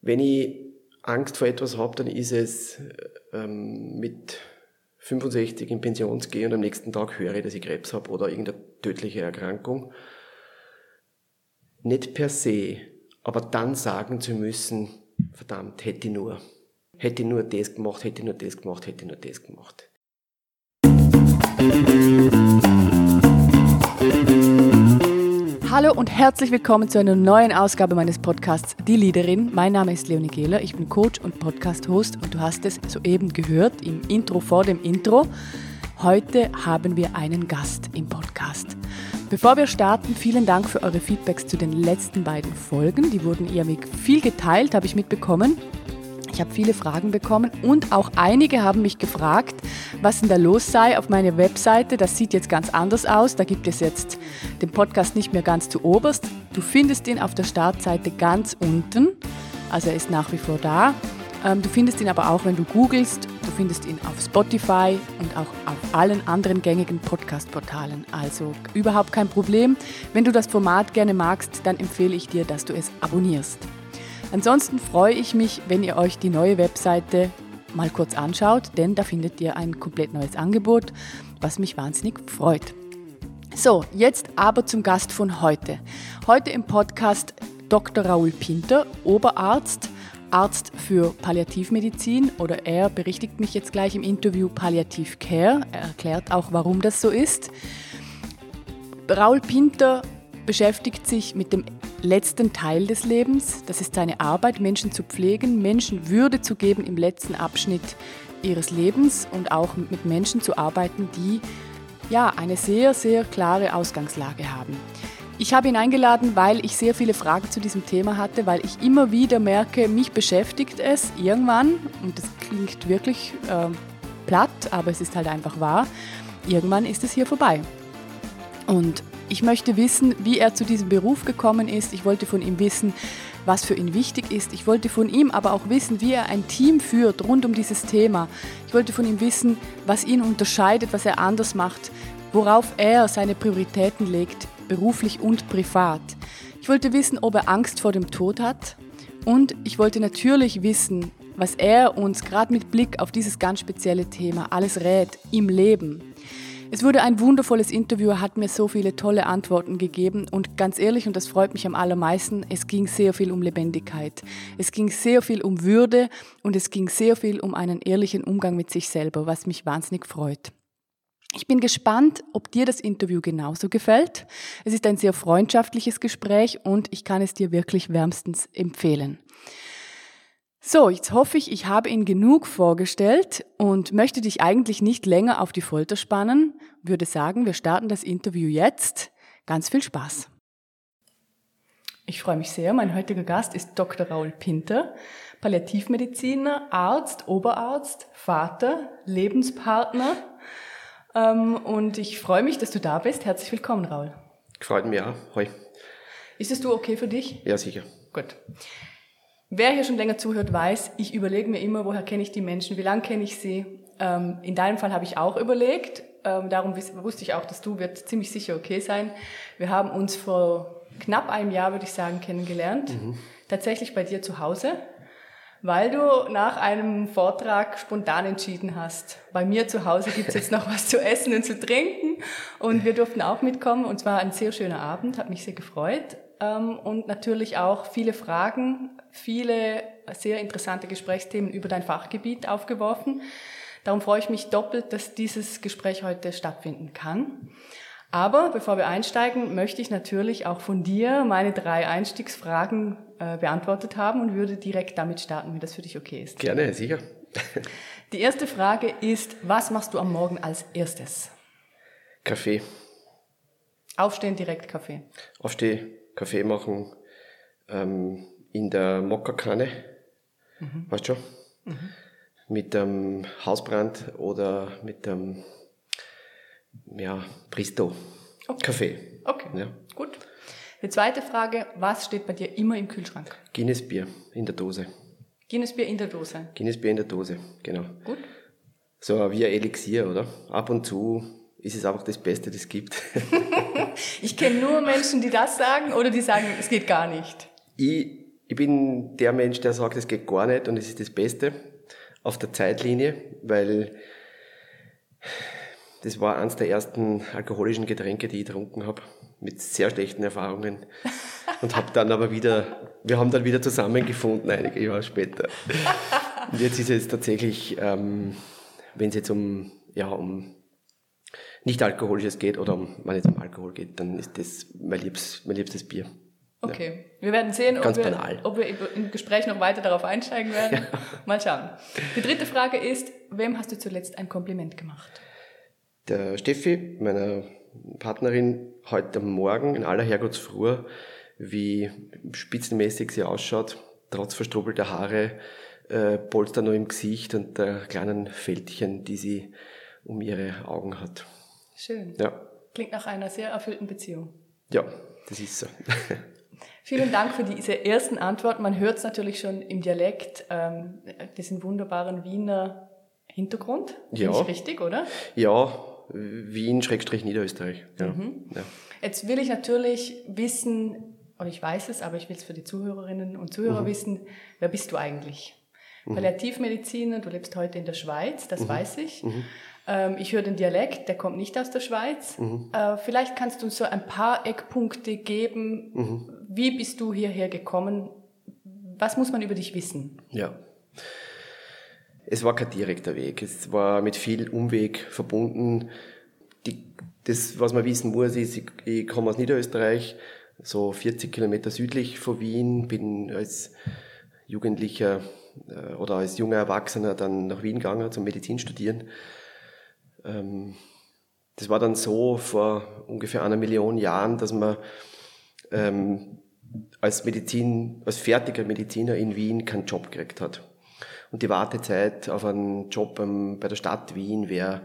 Wenn ich Angst vor etwas habe, dann ist es ähm, mit 65 in Pension gehen und am nächsten Tag höre dass ich Krebs habe oder irgendeine tödliche Erkrankung. Nicht per se, aber dann sagen zu müssen, verdammt, hätte ich nur, hätte ich nur das gemacht, hätte ich nur das gemacht, hätte ich nur das gemacht. Hallo und herzlich willkommen zu einer neuen Ausgabe meines Podcasts Die Leaderin. Mein Name ist Leonie Gehler, ich bin Coach und Podcast-Host und du hast es soeben gehört im Intro vor dem Intro. Heute haben wir einen Gast im Podcast. Bevor wir starten, vielen Dank für eure Feedbacks zu den letzten beiden Folgen. Die wurden eher viel geteilt, habe ich mitbekommen. Ich habe viele Fragen bekommen und auch einige haben mich gefragt, was denn da los sei auf meiner Webseite. Das sieht jetzt ganz anders aus. Da gibt es jetzt den Podcast nicht mehr ganz zu oberst. Du findest ihn auf der Startseite ganz unten. Also er ist nach wie vor da. Ähm, du findest ihn aber auch, wenn du googelst. Du findest ihn auf Spotify und auch auf allen anderen gängigen Podcast-Portalen. Also überhaupt kein Problem. Wenn du das Format gerne magst, dann empfehle ich dir, dass du es abonnierst. Ansonsten freue ich mich, wenn ihr euch die neue Webseite mal kurz anschaut, denn da findet ihr ein komplett neues Angebot, was mich wahnsinnig freut. So, jetzt aber zum Gast von heute. Heute im Podcast Dr. Raoul Pinter, Oberarzt, Arzt für Palliativmedizin oder er berichtigt mich jetzt gleich im Interview Palliativ Care. Er erklärt auch, warum das so ist. Raoul Pinter beschäftigt sich mit dem letzten Teil des Lebens. Das ist seine Arbeit, Menschen zu pflegen, Menschen Würde zu geben im letzten Abschnitt ihres Lebens und auch mit Menschen zu arbeiten, die ja eine sehr, sehr klare Ausgangslage haben. Ich habe ihn eingeladen, weil ich sehr viele Fragen zu diesem Thema hatte, weil ich immer wieder merke, mich beschäftigt es irgendwann, und das klingt wirklich äh, platt, aber es ist halt einfach wahr, irgendwann ist es hier vorbei. Und ich möchte wissen, wie er zu diesem Beruf gekommen ist. Ich wollte von ihm wissen, was für ihn wichtig ist. Ich wollte von ihm aber auch wissen, wie er ein Team führt rund um dieses Thema. Ich wollte von ihm wissen, was ihn unterscheidet, was er anders macht, worauf er seine Prioritäten legt, beruflich und privat. Ich wollte wissen, ob er Angst vor dem Tod hat. Und ich wollte natürlich wissen, was er uns gerade mit Blick auf dieses ganz spezielle Thema alles rät im Leben. Es wurde ein wundervolles Interview, er hat mir so viele tolle Antworten gegeben und ganz ehrlich, und das freut mich am allermeisten, es ging sehr viel um Lebendigkeit. Es ging sehr viel um Würde und es ging sehr viel um einen ehrlichen Umgang mit sich selber, was mich wahnsinnig freut. Ich bin gespannt, ob dir das Interview genauso gefällt. Es ist ein sehr freundschaftliches Gespräch und ich kann es dir wirklich wärmstens empfehlen. So, jetzt hoffe ich, ich habe ihn genug vorgestellt und möchte dich eigentlich nicht länger auf die Folter spannen. Würde sagen, wir starten das Interview jetzt. Ganz viel Spaß. Ich freue mich sehr. Mein heutiger Gast ist Dr. Raul Pinter, Palliativmediziner, Arzt, Oberarzt, Vater, Lebenspartner. Ähm, und ich freue mich, dass du da bist. Herzlich willkommen, Raul. Freut mich auch. Hoi. Ist es du okay für dich? Ja, sicher. Gut. Wer hier schon länger zuhört, weiß, ich überlege mir immer, woher kenne ich die Menschen, wie lange kenne ich sie. Ähm, in deinem Fall habe ich auch überlegt. Ähm, darum wusste ich auch, dass du wird ziemlich sicher okay sein. Wir haben uns vor knapp einem Jahr, würde ich sagen, kennengelernt. Mhm. Tatsächlich bei dir zu Hause, weil du nach einem Vortrag spontan entschieden hast, bei mir zu Hause gibt es jetzt noch was zu essen und zu trinken. Und wir durften auch mitkommen. Und zwar ein sehr schöner Abend, hat mich sehr gefreut. Ähm, und natürlich auch viele Fragen viele sehr interessante Gesprächsthemen über dein Fachgebiet aufgeworfen. Darum freue ich mich doppelt, dass dieses Gespräch heute stattfinden kann. Aber bevor wir einsteigen, möchte ich natürlich auch von dir meine drei Einstiegsfragen äh, beantwortet haben und würde direkt damit starten, wenn das für dich okay ist. Gerne, sicher. Die erste Frage ist, was machst du am Morgen als erstes? Kaffee. Aufstehen, direkt Kaffee. Aufstehen, Kaffee machen, ähm, in der Mokkakanne, mhm. weißt du schon? Mhm. Mit dem Hausbrand oder mit dem ja, Bristo. Okay. Kaffee. Okay, ja. gut. Die zweite Frage, was steht bei dir immer im Kühlschrank? Guinness Bier in der Dose. Guinness Bier in der Dose? Guinness Bier in der Dose, genau. Gut. So wie ein Elixier, oder? Ab und zu ist es einfach das Beste, das es gibt. ich kenne nur Menschen, die das sagen oder die sagen, es geht gar nicht. Ich ich bin der Mensch, der sagt, es geht gar nicht und es ist das Beste auf der Zeitlinie, weil das war eines der ersten alkoholischen Getränke, die ich getrunken habe, mit sehr schlechten Erfahrungen. Und habe dann aber wieder, wir haben dann wieder zusammengefunden, einige Jahre später. Und jetzt ist es tatsächlich, ähm, wenn es jetzt um, ja, um nicht alkoholisches geht oder wenn es um Alkohol geht, dann ist das mein, liebs, mein liebstes Bier. Okay, ja. wir werden sehen, ob wir, ob wir, im Gespräch noch weiter darauf einsteigen werden. Ja. Mal schauen. Die dritte Frage ist, wem hast du zuletzt ein Kompliment gemacht? Der Steffi, meiner Partnerin, heute Morgen in aller Herrgottsfrüh, wie spitzenmäßig sie ausschaut, trotz verstrubbelter Haare, äh, Polster nur im Gesicht und der kleinen Fältchen, die sie um ihre Augen hat. Schön. Ja. Klingt nach einer sehr erfüllten Beziehung. Ja, das ist so. Vielen Dank für diese ersten Antworten. Man hört es natürlich schon im Dialekt, ähm, diesen wunderbaren Wiener Hintergrund. Ja. Ist richtig, oder? Ja, Wien, Schrägstrich Niederösterreich. Ja. Mhm. ja. Jetzt will ich natürlich wissen, und ich weiß es, aber ich will es für die Zuhörerinnen und Zuhörer mhm. wissen, wer bist du eigentlich? Mhm. Palliativmediziner, du lebst heute in der Schweiz, das mhm. weiß ich. Ähm, ich höre den Dialekt, der kommt nicht aus der Schweiz. Mhm. Äh, vielleicht kannst du uns so ein paar Eckpunkte geben. Mhm. Wie bist du hierher gekommen? Was muss man über dich wissen? Ja. Es war kein direkter Weg. Es war mit viel Umweg verbunden. Die, das, was man wissen muss, ist, ich, ich komme aus Niederösterreich, so 40 Kilometer südlich von Wien, bin als Jugendlicher äh, oder als junger Erwachsener dann nach Wien gegangen zum Medizin studieren ähm, das war dann so vor ungefähr einer Million Jahren, dass man ähm, als Medizin, als fertiger Mediziner in Wien keinen Job gekriegt hat. Und die Wartezeit auf einen Job ähm, bei der Stadt Wien wäre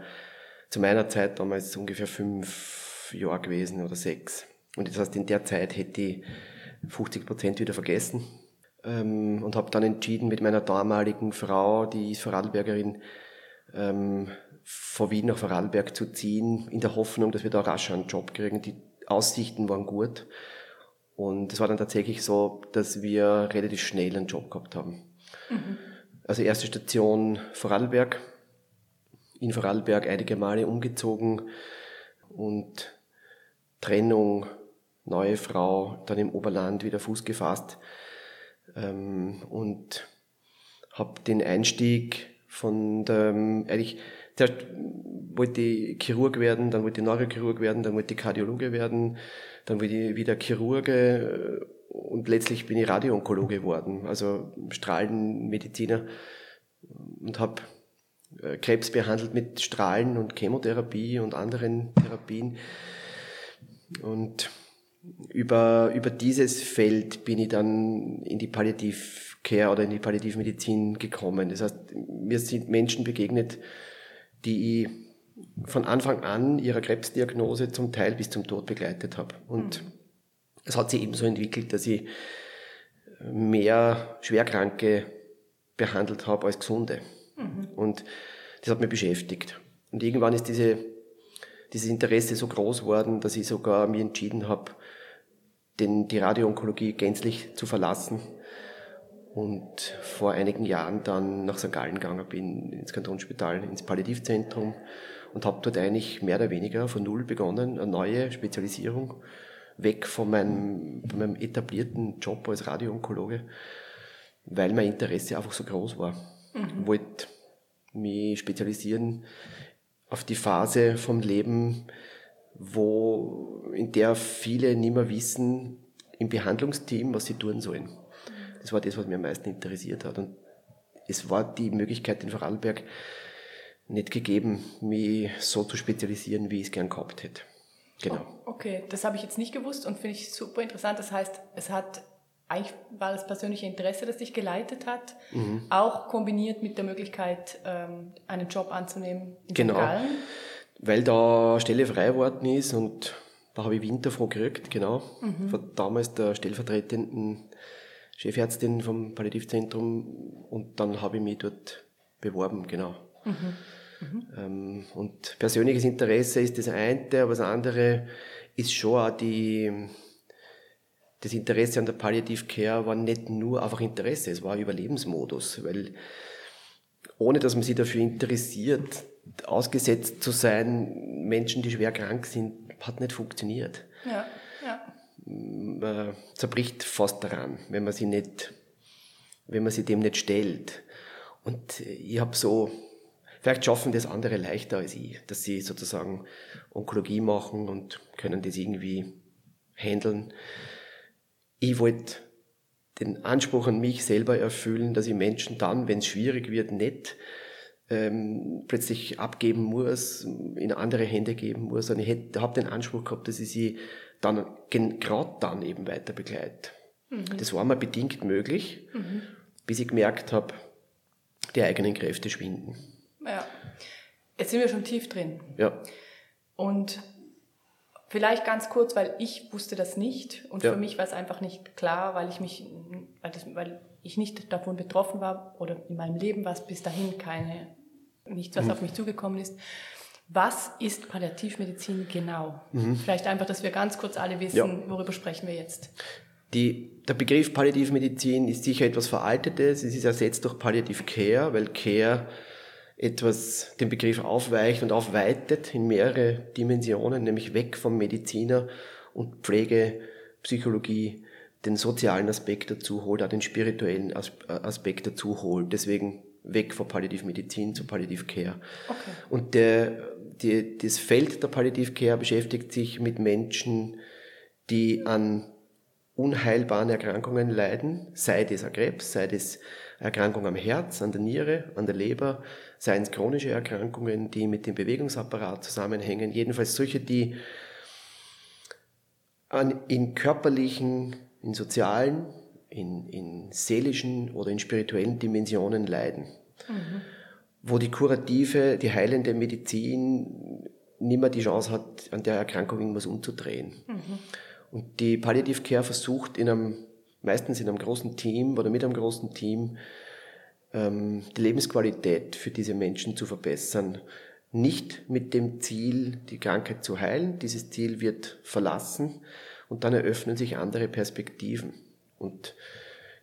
zu meiner Zeit damals ungefähr fünf Jahre gewesen oder sechs. Und das heißt, in der Zeit hätte ich 50 Prozent wieder vergessen. Ähm, und habe dann entschieden mit meiner damaligen Frau, die ist Vorarlbergerin, ähm, von Wien nach Vorarlberg zu ziehen, in der Hoffnung, dass wir da rasch einen Job kriegen. Die Aussichten waren gut. Und es war dann tatsächlich so, dass wir relativ schnell einen Job gehabt haben. Mhm. Also erste Station Vorarlberg. In Vorarlberg einige Male umgezogen und Trennung, neue Frau, dann im Oberland wieder Fuß gefasst ähm, und habe den Einstieg von der, eigentlich Zuerst wollte ich Chirurg werden, dann wollte ich Neurochirurg werden, dann wollte ich Kardiologe werden, dann wollte ich wieder Chirurge äh, und letztlich bin ich Radioonkologe geworden, also Strahlenmediziner und habe äh, Krebs behandelt mit Strahlen und Chemotherapie und anderen Therapien. Und über, über dieses Feld bin ich dann in die Palliativcare oder in die Palliativmedizin gekommen. Das heißt, mir sind Menschen begegnet, die ich von Anfang an ihrer Krebsdiagnose zum Teil bis zum Tod begleitet habe. Und mhm. es hat sich ebenso entwickelt, dass ich mehr Schwerkranke behandelt habe als Gesunde. Mhm. Und das hat mich beschäftigt. Und irgendwann ist diese, dieses Interesse so groß geworden, dass ich sogar mir entschieden habe, den, die Radioonkologie gänzlich zu verlassen und vor einigen Jahren dann nach St. Gallen gegangen bin, ins Kantonsspital, ins Palliativzentrum und habe dort eigentlich mehr oder weniger von Null begonnen, eine neue Spezialisierung, weg von meinem, von meinem etablierten Job als Radioonkologe, weil mein Interesse einfach so groß war. Mhm. Wollte mich spezialisieren auf die Phase vom Leben, wo, in der viele nicht mehr wissen, im Behandlungsteam, was sie tun sollen. Das war das, was mich am meisten interessiert hat. Und es war die Möglichkeit in Vorarlberg nicht gegeben, mich so zu spezialisieren, wie ich es gern gehabt hätte. Genau. Oh, okay, das habe ich jetzt nicht gewusst und finde ich super interessant. Das heißt, es hat eigentlich war das persönliche Interesse, das dich geleitet hat, mhm. auch kombiniert mit der Möglichkeit, ähm, einen Job anzunehmen in Genau, weil da Stelle frei geworden ist und da habe ich Winterfroh gekriegt, genau, mhm. von damals der stellvertretenden Chefärztin vom Palliativzentrum und dann habe ich mich dort beworben, genau. Mhm. Mhm. Ähm, und persönliches Interesse ist das eine, aber das andere ist schon auch die, das Interesse an der Palliative Care war nicht nur einfach Interesse, es war Überlebensmodus, weil ohne dass man sich dafür interessiert, ausgesetzt zu sein, Menschen, die schwer krank sind, hat nicht funktioniert. Ja. Man zerbricht fast daran, wenn man sie nicht, wenn man sich dem nicht stellt. Und ich habe so, vielleicht schaffen das andere leichter als ich, dass sie sozusagen Onkologie machen und können das irgendwie handeln. Ich wollte den Anspruch an mich selber erfüllen, dass ich Menschen dann, wenn es schwierig wird, nicht ähm, plötzlich abgeben muss, in andere Hände geben muss, sondern ich habe den Anspruch gehabt, dass ich sie dann gerade dann eben weiter begleite. Mhm. Das war mir bedingt möglich, mhm. bis ich gemerkt habe, die eigenen Kräfte schwinden. Ja. Jetzt sind wir schon tief drin. Ja. Und Vielleicht ganz kurz, weil ich wusste das nicht und ja. für mich war es einfach nicht klar, weil ich mich, weil, das, weil, ich nicht davon betroffen war oder in meinem Leben war es bis dahin keine, nichts, was mhm. auf mich zugekommen ist. Was ist Palliativmedizin genau? Mhm. Vielleicht einfach, dass wir ganz kurz alle wissen, ja. worüber sprechen wir jetzt. Die, der Begriff Palliativmedizin ist sicher etwas Veraltetes. Es ist ersetzt durch Palliative Care, weil Care etwas den Begriff aufweicht und aufweitet in mehrere Dimensionen, nämlich weg vom Mediziner und Pflege, Psychologie, den sozialen Aspekt dazu holt, auch den spirituellen Aspekt dazu holt. Deswegen weg von Palliativmedizin zu Palliative Care. Okay. Und der, die, das Feld der Palliative Care beschäftigt sich mit Menschen, die an unheilbaren Erkrankungen leiden, sei das ein Krebs, sei das Erkrankung am Herz, an der Niere, an der Leber, seien es chronische Erkrankungen, die mit dem Bewegungsapparat zusammenhängen, jedenfalls solche, die an, in körperlichen, in sozialen, in, in seelischen oder in spirituellen Dimensionen leiden. Mhm. Wo die kurative, die heilende Medizin nicht mehr die Chance hat, an der Erkrankung irgendwas umzudrehen. Mhm. Und die Palliative Care versucht in einem meistens in einem großen Team oder mit einem großen Team, ähm, die Lebensqualität für diese Menschen zu verbessern. Nicht mit dem Ziel, die Krankheit zu heilen. Dieses Ziel wird verlassen und dann eröffnen sich andere Perspektiven. Und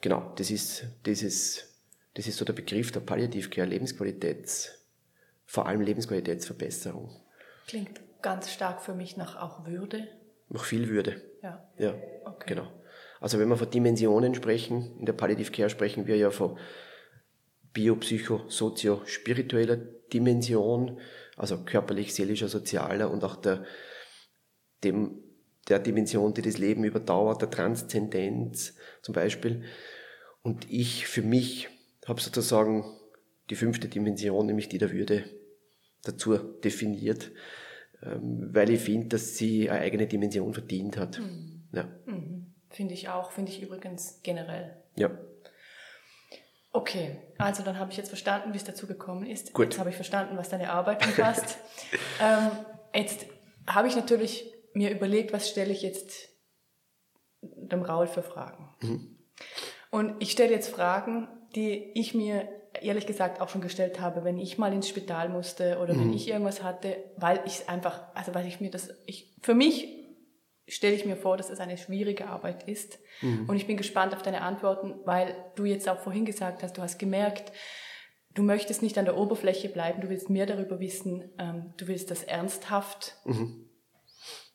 genau, das ist, das ist, das ist so der Begriff der Palliativcare, Lebensqualitäts, vor allem Lebensqualitätsverbesserung. Klingt ganz stark für mich nach auch Würde. Noch viel Würde. Ja. Ja, okay. genau. Also wenn wir von Dimensionen sprechen, in der Palliative Care sprechen wir ja von biopsycho, sozio, spiritueller Dimension, also körperlich, seelischer, sozialer und auch der, dem, der Dimension, die das Leben überdauert, der Transzendenz zum Beispiel. Und ich für mich habe sozusagen die fünfte Dimension, nämlich die der Würde, dazu definiert, ähm, weil ich finde, dass sie eine eigene Dimension verdient hat. Mhm. Ja. Mhm. Finde ich auch, finde ich übrigens generell. Ja. Okay, also dann habe ich jetzt verstanden, wie es dazu gekommen ist. Gut. Jetzt habe ich verstanden, was deine Arbeit umfasst. ähm, jetzt habe ich natürlich mir überlegt, was stelle ich jetzt dem Raul für Fragen. Mhm. Und ich stelle jetzt Fragen, die ich mir ehrlich gesagt auch schon gestellt habe, wenn ich mal ins Spital musste oder mhm. wenn ich irgendwas hatte, weil ich einfach, also weil ich mir das, ich, für mich stelle ich mir vor, dass es eine schwierige Arbeit ist. Mhm. Und ich bin gespannt auf deine Antworten, weil du jetzt auch vorhin gesagt hast, du hast gemerkt, du möchtest nicht an der Oberfläche bleiben, du willst mehr darüber wissen, ähm, du willst das ernsthaft mhm.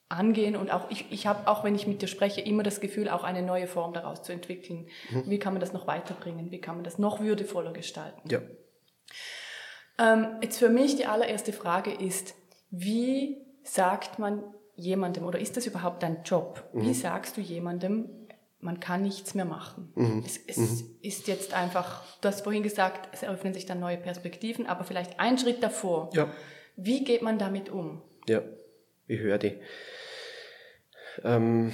Angehen. Und auch ich, ich habe, auch wenn ich mit dir spreche, immer das Gefühl, auch eine neue Form daraus zu entwickeln. Mhm. Wie kann man das noch weiterbringen? Wie kann man das noch würdevoller gestalten? Ja. Ähm, jetzt für mich die allererste Frage ist, wie sagt man jemandem, oder ist das überhaupt dein Job? Mhm. Wie sagst du jemandem, man kann nichts mehr machen? Mhm. Es, es mhm. ist jetzt einfach, du hast vorhin gesagt, es eröffnen sich dann neue Perspektiven, aber vielleicht ein Schritt davor. Ja. Wie geht man damit um? Ja, ich höre die. Ähm,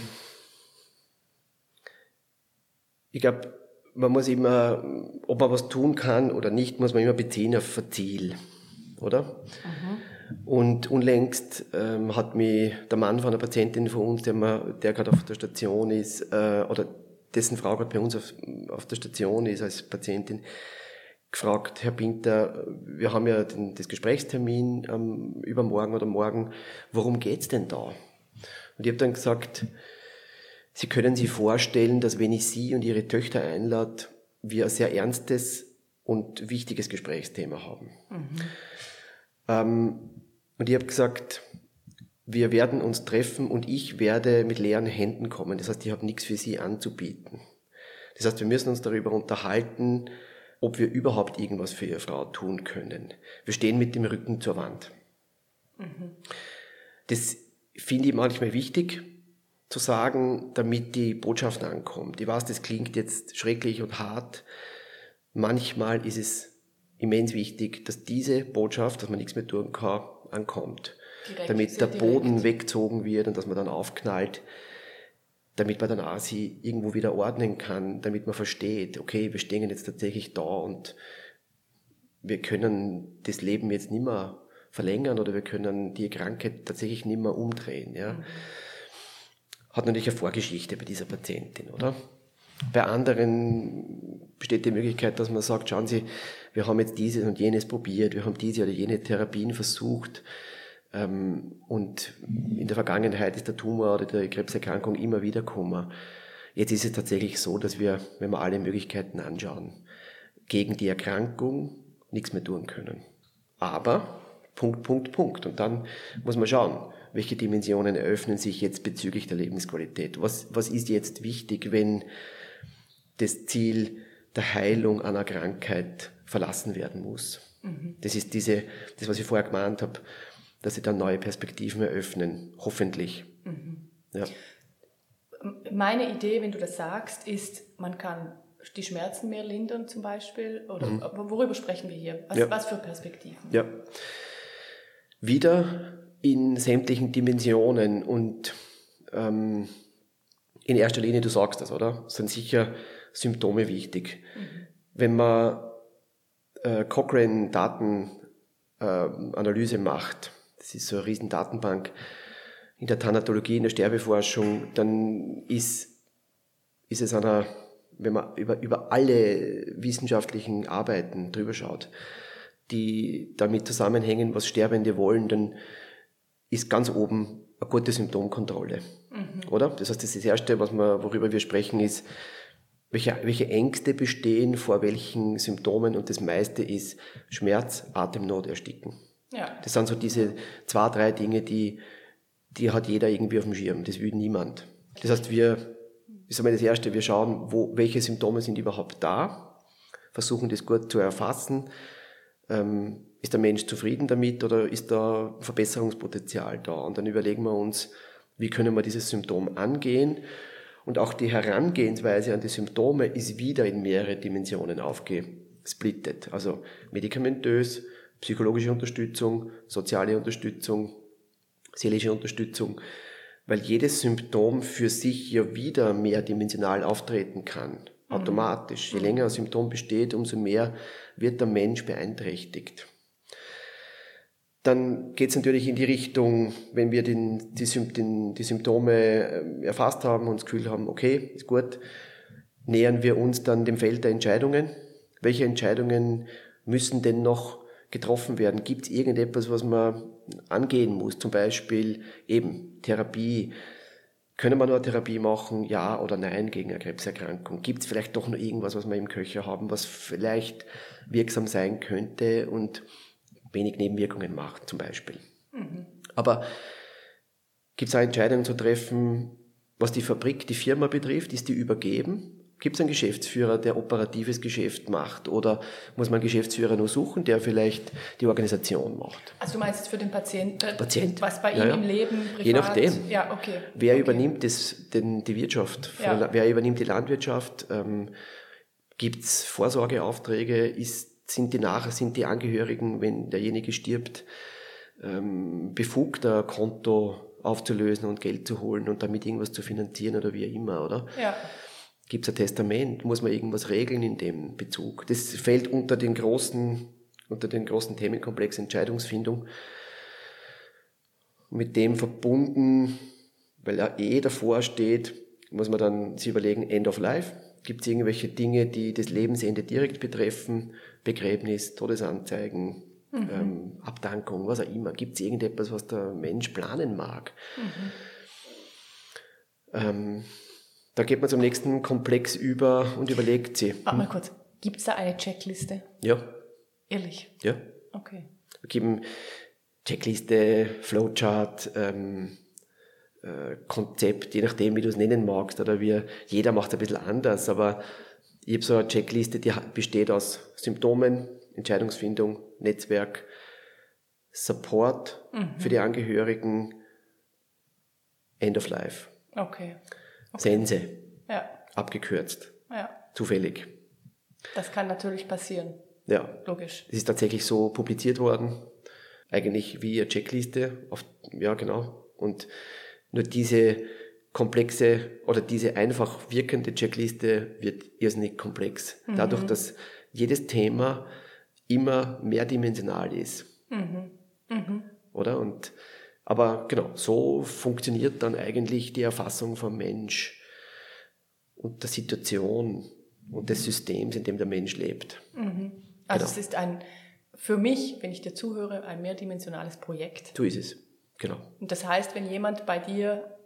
ich glaube, man muss immer, ob man was tun kann oder nicht, muss man immer beziehen auf ein Ziel, oder? Mhm. Und unlängst ähm, hat mich der Mann von einer Patientin von uns, der, der gerade auf der Station ist, äh, oder dessen Frau gerade bei uns auf, auf der Station ist als Patientin, gefragt, Herr Pinter, wir haben ja den, das Gesprächstermin ähm, übermorgen oder morgen, worum geht's denn da? Und ich habe dann gesagt, Sie können sich vorstellen, dass wenn ich Sie und Ihre Töchter einlade, wir ein sehr ernstes und wichtiges Gesprächsthema haben. Mhm. Ähm, und ich habe gesagt, wir werden uns treffen und ich werde mit leeren Händen kommen. Das heißt, ich habe nichts für Sie anzubieten. Das heißt, wir müssen uns darüber unterhalten, ob wir überhaupt irgendwas für Ihre Frau tun können. Wir stehen mit dem Rücken zur Wand. Mhm. Das finde ich manchmal wichtig zu sagen, damit die Botschaft ankommt. Ich weiß, das klingt jetzt schrecklich und hart. Manchmal ist es immens wichtig, dass diese Botschaft, dass man nichts mehr tun kann, ankommt. Direkt, damit der Boden weggezogen wird und dass man dann aufknallt, damit man dann auch sie irgendwo wieder ordnen kann, damit man versteht, okay, wir stehen jetzt tatsächlich da und wir können das Leben jetzt nicht mehr verlängern oder wir können die Krankheit tatsächlich nicht mehr umdrehen. Ja. Mhm. Hat natürlich eine Vorgeschichte bei dieser Patientin, oder? Bei anderen besteht die Möglichkeit, dass man sagt, schauen Sie, wir haben jetzt dieses und jenes probiert, wir haben diese oder jene Therapien versucht, ähm, und in der Vergangenheit ist der Tumor oder die Krebserkrankung immer wieder gekommen. Jetzt ist es tatsächlich so, dass wir, wenn wir alle Möglichkeiten anschauen, gegen die Erkrankung nichts mehr tun können. Aber Punkt, Punkt, Punkt. Und dann muss man schauen, welche Dimensionen eröffnen sich jetzt bezüglich der Lebensqualität. Was, was ist jetzt wichtig, wenn das Ziel der Heilung einer Krankheit verlassen werden muss? Mhm. Das ist diese, das, was ich vorher gemeint habe, dass sie dann neue Perspektiven eröffnen, hoffentlich. Mhm. Ja. Meine Idee, wenn du das sagst, ist, man kann die Schmerzen mehr lindern zum Beispiel? Oder mhm. worüber sprechen wir hier? Was, ja. was für Perspektiven? Ja. Wieder in sämtlichen Dimensionen und ähm, in erster Linie, du sagst das, oder? Sind sicher Symptome wichtig. Mhm. Wenn man äh, Cochrane-Datenanalyse äh, macht, das ist so eine riesen Datenbank in der Thanatologie, in der Sterbeforschung, dann ist, ist es einer, wenn man über, über alle wissenschaftlichen Arbeiten drüber schaut, die damit zusammenhängen, was Sterbende wollen, dann ist ganz oben eine gute Symptomkontrolle. Mhm. Oder? Das heißt, das, das Erste, was wir, worüber wir sprechen, ist, welche, welche Ängste bestehen vor welchen Symptomen und das meiste ist Schmerz, Atemnot, Ersticken. Ja. Das sind so diese zwei, drei Dinge, die, die hat jeder irgendwie auf dem Schirm. Das will niemand. Das heißt, wir, ist einmal das Erste, wir schauen, wo, welche Symptome sind überhaupt da, versuchen das gut zu erfassen. Ähm, ist der Mensch zufrieden damit oder ist da Verbesserungspotenzial da? Und dann überlegen wir uns, wie können wir dieses Symptom angehen? Und auch die Herangehensweise an die Symptome ist wieder in mehrere Dimensionen aufgesplittet. Also medikamentös, psychologische Unterstützung, soziale Unterstützung, seelische Unterstützung, weil jedes Symptom für sich ja wieder mehrdimensional auftreten kann. Automatisch. Je mhm. länger ein Symptom besteht, umso mehr wird der Mensch beeinträchtigt. Dann geht es natürlich in die Richtung, wenn wir den, die, den, die Symptome ähm, erfasst haben und das Gefühl haben, okay, ist gut, nähern wir uns dann dem Feld der Entscheidungen. Welche Entscheidungen müssen denn noch getroffen werden? Gibt es irgendetwas, was man angehen muss? Zum Beispiel eben Therapie. Können wir nur eine Therapie machen, ja oder nein, gegen eine Krebserkrankung? Gibt es vielleicht doch noch irgendwas, was wir im Köcher haben, was vielleicht wirksam sein könnte und wenig Nebenwirkungen macht, zum Beispiel? Mhm. Aber gibt es auch Entscheidungen zu treffen, was die Fabrik, die Firma betrifft? Ist die übergeben? Gibt es einen Geschäftsführer, der operatives Geschäft macht? Oder muss man einen Geschäftsführer nur suchen, der vielleicht die Organisation macht? Also du meinst für den Patienten, äh, Patient. was bei ja, ihm ja. im Leben privat... Je nachdem. Ja, okay. Wer okay. übernimmt das, den, die Wirtschaft? Ja. Wer übernimmt die Landwirtschaft? Ähm, Gibt es Vorsorgeaufträge? Ist, sind, die Nach sind die Angehörigen, wenn derjenige stirbt, ähm, befugt, ein Konto aufzulösen und Geld zu holen und damit irgendwas zu finanzieren oder wie immer, oder? Ja. Gibt es ein Testament? Muss man irgendwas regeln in dem Bezug? Das fällt unter den großen, unter den großen Themenkomplex Entscheidungsfindung. Mit dem verbunden, weil er eh davor steht, muss man dann sich überlegen, End of Life. Gibt es irgendwelche Dinge, die das Lebensende direkt betreffen? Begräbnis, Todesanzeigen, mhm. ähm, Abdankung, was auch immer. Gibt es irgendetwas, was der Mensch planen mag? Mhm. Ähm, Da geht man zum nächsten Komplex über und überlegt sie. Warte mal kurz. Gibt es da eine Checkliste? Ja, Ehrlich? ja. Okay. Wir geben Checkliste, Flowchart, ähm, äh, Konzept, je nachdem, wie du es nennen magst. Oder wir, jeder macht es ein bisschen anders, aber ich habe so eine Checkliste, die besteht aus Symptomen, Entscheidungsfindung, Netzwerk, Support für die Angehörigen, End of Life, Okay. Sense, Ja. abgekürzt, Ja. zufällig. Das kann natürlich passieren. Ja, Logisch. Es ist tatsächlich so publiziert worden, eigentlich wie eine Checkliste. Auf, ja, genau. Und nur diese komplexe oder diese einfach wirkende Checkliste wird irrsinnig komplex. Dadurch, dass jedes Thema immer mehrdimensional ist. Oder? Und, aber genau, so funktioniert dann eigentlich die Erfassung vom Mensch und der Situation und des Systems, in dem der Mensch lebt. Also Genau. es ist ein, für mich, wenn ich dir zuhöre, ein mehrdimensionales Projekt. So ist es. Genau. Und das heißt, wenn jemand bei dir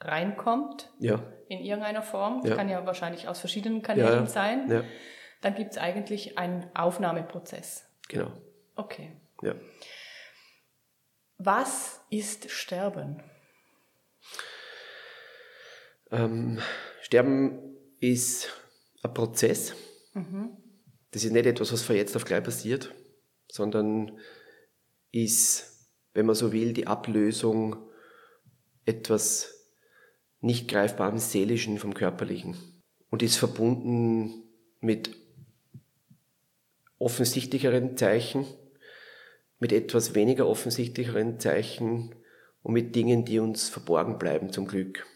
reinkommt, Ja. in irgendeiner Form, das Ja. kann ja wahrscheinlich aus verschiedenen Kanälen Ja, sein, dann gibt es eigentlich einen Aufnahmeprozess. genau. Okay. Ja. Was ist Sterben? Ähm, Sterben ist ein Prozess. Das ist nicht etwas, was von jetzt auf gleich passiert, sondern ist, wenn man so will, die Ablösung etwas nicht greifbaren Seelischen vom Körperlichen und ist verbunden mit offensichtlicheren Zeichen, mit etwas weniger offensichtlicheren Zeichen und mit Dingen, die uns verborgen bleiben zum Glück.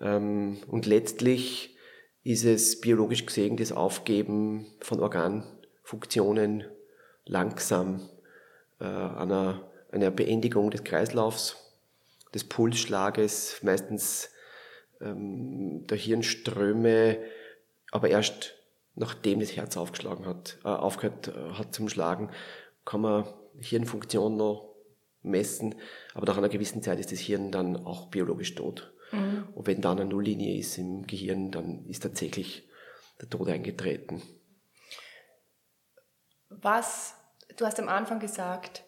Ähm, und letztlich ist es biologisch gesehen das Aufgeben von Organfunktionen langsam äh, einer, einer Beendigung des Kreislaufs, des Pulsschlages, meistens ähm, der Hirnströme, aber erst nachdem das Herz aufgeschlagen hat, äh, aufgehört äh, hat zum Schlagen, kann man Hirnfunktion noch messen, aber nach einer gewissen Zeit ist das Hirn dann auch biologisch tot. Und wenn dann eine Nulllinie ist im Gehirn, dann ist tatsächlich der Tod eingetreten. Was, du hast am Anfang gesagt,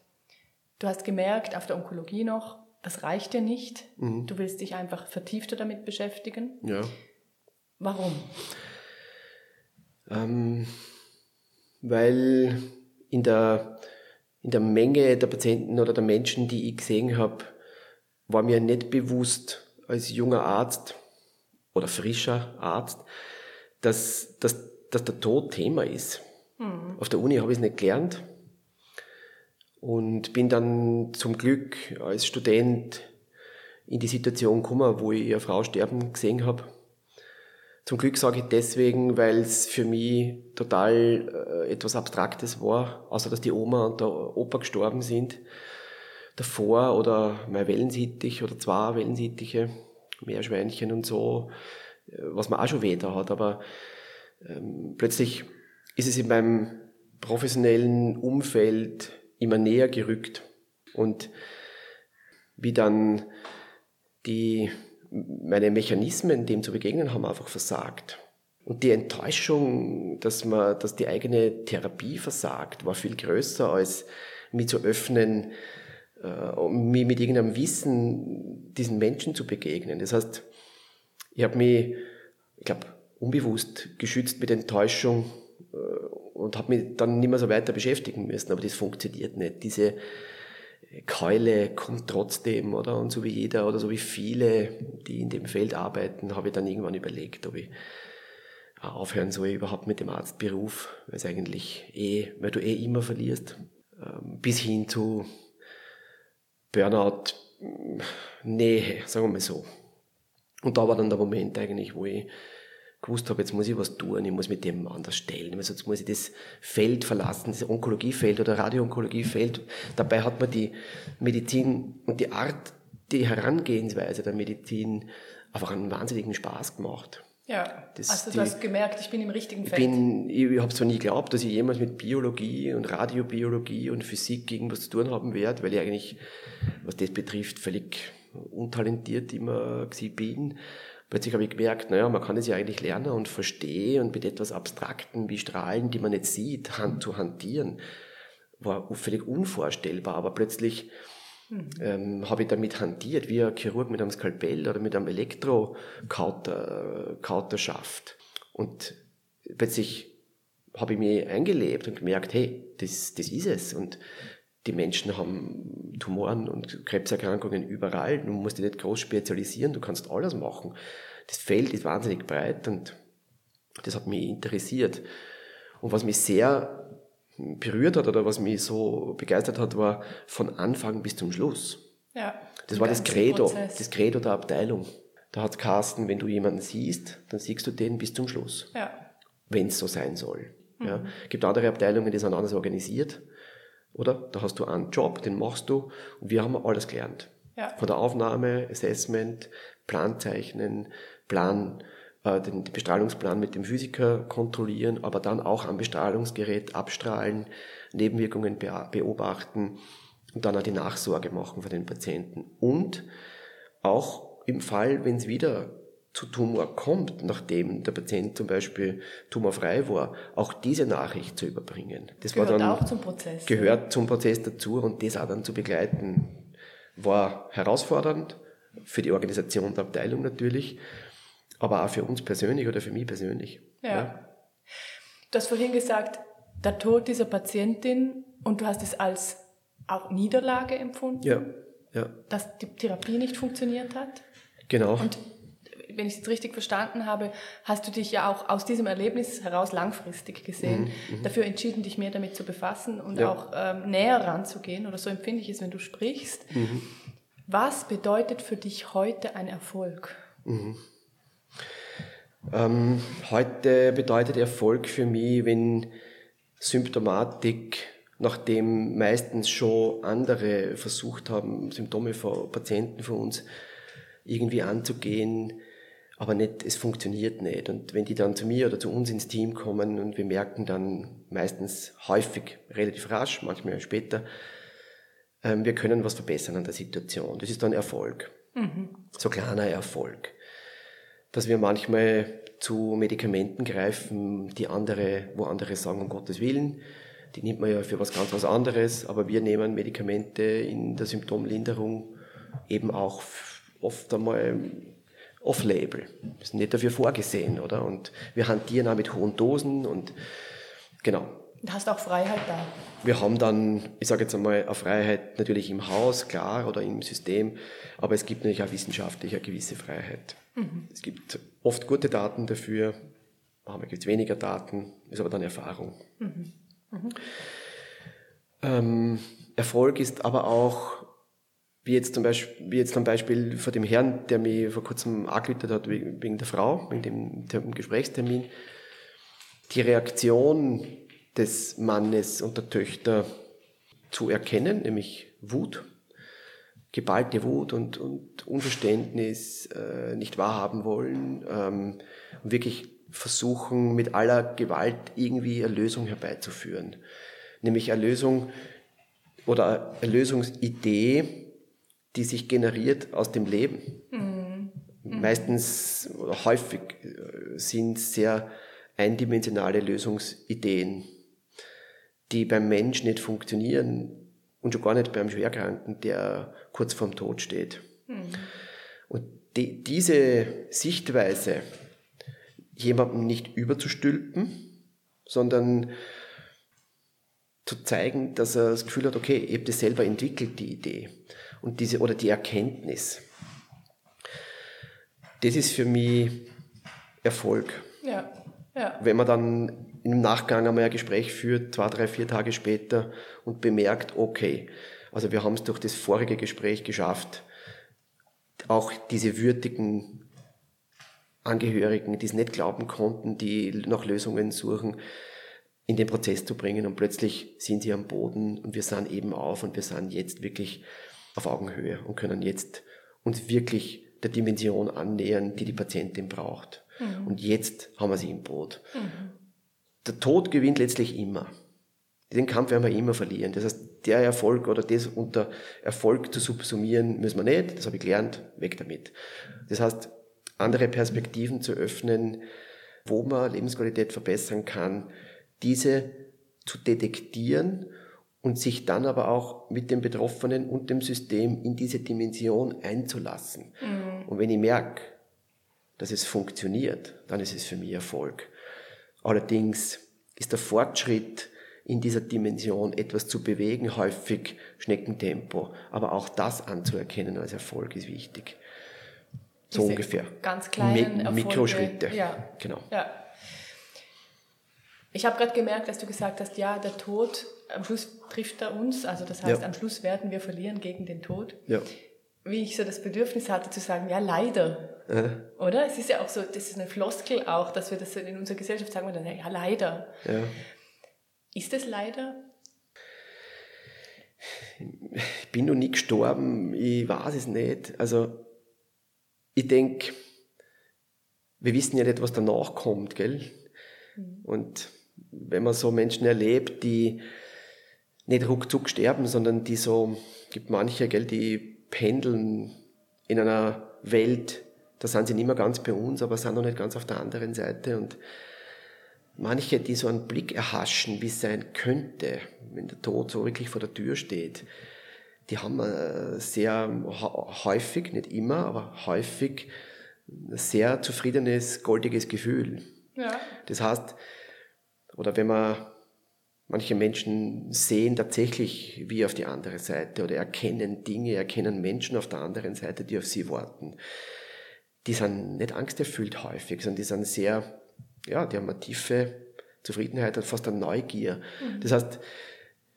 du hast gemerkt, auf der Onkologie noch, das reicht dir nicht. Du willst dich einfach vertiefter damit beschäftigen. Ja. Warum? Ähm, weil in der, in der Menge der Patienten oder der Menschen, die ich gesehen habe, war mir nicht bewusst als junger Arzt oder frischer Arzt, dass, dass, dass der Tod Thema ist. Auf der Uni habe ich es nicht gelernt und bin dann zum Glück als Student in die Situation gekommen, wo ich eine Frau sterben gesehen habe. Zum Glück sage ich deswegen, weil es für mich total äh, etwas Abstraktes war, außer dass die Oma und der Opa gestorben sind. Davor oder mein Wellensittich oder zwei Wellensittiche, Meerschweinchen und so, äh, was man auch schon da hat, aber ähm, plötzlich ist es in meinem professionellen Umfeld immer näher gerückt. Und wie dann die meine Mechanismen, dem zu begegnen, haben einfach versagt. Und die Enttäuschung, dass man, dass die eigene Therapie versagt, war viel größer als mich zu öffnen, äh, um mich mit irgendeinem Wissen diesen Menschen zu begegnen. Das heißt, ich habe mich, ich glaube, unbewusst geschützt mit Enttäuschung äh, und habe mich dann nicht mehr so weiter beschäftigen müssen. Aber das funktioniert nicht. Diese Keule kommt trotzdem, oder? Und so wie jeder oder so wie viele, die in dem Feld arbeiten, habe ich dann irgendwann überlegt, ob ich aufhören soll überhaupt mit dem Arztberuf, weil es eigentlich eh, weil du eh immer verlierst, ähm, bis hin zu Burnout, Nähe, sagen wir mal so. Und da war dann der Moment eigentlich, wo ich gewusst habe, jetzt muss ich was tun, ich muss mit dem anders stellen, also jetzt muss ich das Feld verlassen, das Onkologiefeld oder Radioonkologiefeld. Dabei hat man die Medizin und die Art, die Herangehensweise der Medizin einfach einen wahnsinnigen Spaß gemacht. Ja, Das- also die- du hast gemerkt, ich bin im richtigen Ich Feld. bin, ich habe zwar nie geglaubt, dass ich jemals mit Biologie und Radiobiologie und Physik irgendwas zu tun haben werde, weil ich eigentlich, was das betrifft, völlig untalentiert immer gewesen bin. Plötzlich habe ich gemerkt, naja, man kann es ja eigentlich lernen und verstehen und mit etwas Abstrakten wie Strahlen, die man nicht sieht, hand zu hantieren, war völlig unvorstellbar, aber plötzlich mhm. ähm, habe ich damit hantiert, wie ein Chirurg mit einem Skalpell oder mit einem Elektrokauter Kauter schafft. Und plötzlich habe ich mich eingelebt und gemerkt, hey, das, das ist es. Und die Menschen haben Tumoren und Krebserkrankungen überall. Du musst dich nicht groß spezialisieren, du kannst alles machen. Das Feld ist wahnsinnig breit und das hat mich interessiert. Und was mich sehr berührt hat oder was mich so begeistert hat, war von Anfang bis zum Schluss. Ja, das war das Credo, Prozess. das Credo der Abteilung. Da hat Carsten, wenn du jemanden siehst, dann siehst du den bis zum Schluss. Ja. Wenn es so sein soll. Mhm. Ja. gibt andere Abteilungen, die sind anders organisiert. Oder? Da hast du einen Job, den machst du und wir haben alles gelernt. Ja. Von der Aufnahme, Assessment, Planzeichnen, Plan, äh, den Bestrahlungsplan mit dem Physiker kontrollieren, aber dann auch am Bestrahlungsgerät abstrahlen, Nebenwirkungen beobachten und dann auch die Nachsorge machen für den Patienten. Und auch im Fall, wenn es wieder zu Tumor kommt, nachdem der Patient zum Beispiel tumorfrei war, auch diese Nachricht zu überbringen. Das gehört war dann, auch zum Prozess. Gehört zum Prozess dazu und das auch dann zu begleiten, war herausfordernd für die Organisation der Abteilung natürlich, aber auch für uns persönlich oder für mich persönlich. Ja. ja. Du hast vorhin gesagt, der Tod dieser Patientin und du hast es als auch Niederlage empfunden. Ja. ja. Dass die Therapie nicht funktioniert hat. Genau. Und wenn ich es richtig verstanden habe, hast du dich ja auch aus diesem Erlebnis heraus langfristig gesehen, mhm, mhm, dafür entschieden, dich mehr damit zu befassen und ja. auch ähm, näher ranzugehen, oder so empfinde ich es, wenn du sprichst. Mhm. Was bedeutet für dich heute ein Erfolg? Mhm. Ähm, heute bedeutet Erfolg für mich, wenn Symptomatik, nachdem meistens schon andere versucht haben, Symptome von Patienten von uns irgendwie anzugehen, aber nicht, es funktioniert nicht. Und wenn die dann zu mir oder zu uns ins Team kommen und wir merken dann meistens häufig, relativ rasch, manchmal später, ähm, wir können was verbessern an der Situation. Das ist dann Erfolg. Mhm. So kleiner Erfolg. Dass wir manchmal zu Medikamenten greifen, die andere, wo andere sagen, um Gottes Willen, die nimmt man ja für was ganz was anderes, aber wir nehmen Medikamente in der Symptomlinderung eben auch oft einmal off-label. Sind nicht dafür vorgesehen, oder? Und wir hantieren auch mit hohen Dosen und genau. Du hast auch Freiheit da. Wir haben dann, ich sage jetzt einmal, eine Freiheit natürlich im Haus, klar, oder im System, aber es gibt natürlich auch wissenschaftlich eine gewisse Freiheit. Mhm. Es gibt oft gute Daten dafür, manchmal gibt es weniger Daten, ist aber dann Erfahrung. Mhm. Mhm. Ähm, Erfolg ist aber auch wie jetzt zum Beispiel, wie jetzt zum Beispiel vor dem Herrn, der mich vor kurzem angerufen hat wegen der Frau, wegen dem Gesprächstermin, die Reaktion des Mannes und der Töchter zu erkennen, nämlich Wut, geballte Wut und, und Unverständnis, äh, nicht wahrhaben wollen, ähm, wirklich versuchen, mit aller Gewalt irgendwie eine Lösung herbeizuführen. Nämlich eine Lösung oder eine Lösungsidee, die sich generiert aus dem Leben. Mhm. Meistens oder häufig äh, sind sehr eindimensionale Lösungsideen, die beim Mensch nicht funktionieren und schon gar nicht beim Schwerkranken, der kurz vorm Tod steht. Mhm. Und die, diese Sichtweise, jemandem nicht überzustülpen, sondern zu zeigen, dass er das Gefühl hat, okay, ich habe das selber entwickelt, die Idee und diese, oder die Erkenntnis. Das ist für mich Erfolg. Ja. Ja. Wenn man dann im Nachgang einmal ein Gespräch führt, zwei, drei, vier Tage später und bemerkt, okay, also wir haben es durch das vorige Gespräch geschafft, auch diese würdigen Angehörigen, die es nicht glauben konnten, die nach Lösungen suchen, in den Prozess zu bringen und plötzlich sind sie am Boden und wir sind eben auf und wir sind jetzt wirklich auf Augenhöhe und können jetzt uns wirklich der Dimension annähern, die die Patientin braucht. Mhm. Und jetzt haben wir sie im Boot. Mhm. Der Tod gewinnt letztlich immer. Den Kampf werden wir immer verlieren. Das heißt, der Erfolg oder das unter Erfolg zu subsumieren, müssen wir nicht. Das habe ich gelernt. Weg damit. Das heißt, andere Perspektiven zu öffnen, wo man Lebensqualität verbessern kann, diese zu detektieren und sich dann aber auch mit dem Betroffenen und dem System in diese Dimension einzulassen. Mhm. Und wenn ich merke, dass es funktioniert, dann ist es für mich Erfolg. Allerdings ist der Fortschritt in dieser Dimension etwas zu bewegen, häufig Schneckentempo. Aber auch das anzuerkennen als Erfolg ist wichtig. So Diese ungefähr. Ganz kleine Mi Mikroschritte. Ja. Genau. Ja. Ich habe gerade gemerkt, dass du gesagt hast, ja, der Tod, am Schluss trifft er uns. Also das heißt, ja. am Schluss werden wir verlieren gegen den Tod. Ja. Wie ich so das Bedürfnis hatte zu sagen, ja, leider. Äh. Oder? Es ist ja auch so, das ist eine Floskel auch, dass wir das in unserer Gesellschaft sagen, dann, ja, leider. Ja. Ist es leider? Ich bin noch nie gestorben, ich weiß es nicht. Also, ich denke, wir wissen ja nicht, was danach kommt, gell? Mhm. Und wenn man so Menschen erlebt, die nicht ruckzuck sterben, sondern die so, gibt manche, gell, die pendeln in einer Welt, da sind sie nicht mehr ganz bei uns, aber sind noch nicht ganz auf der anderen Seite und manche, die so einen Blick erhaschen, wie es sein könnte, wenn der Tod so wirklich vor der Tür steht, die haben sehr häufig, nicht immer, aber häufig ein sehr zufriedenes, goldiges Gefühl. Ja. Das heißt, oder wenn man manche Menschen sehen tatsächlich wie auf die andere Seite oder erkennen Dinge, erkennen Menschen auf der anderen Seite, die auf sie warten. Die sind nicht angsterfüllt häufig, sondern die sind sehr, ja, die haben eine tiefe Zufriedenheit und fast eine Neugier. Mhm. Das heißt,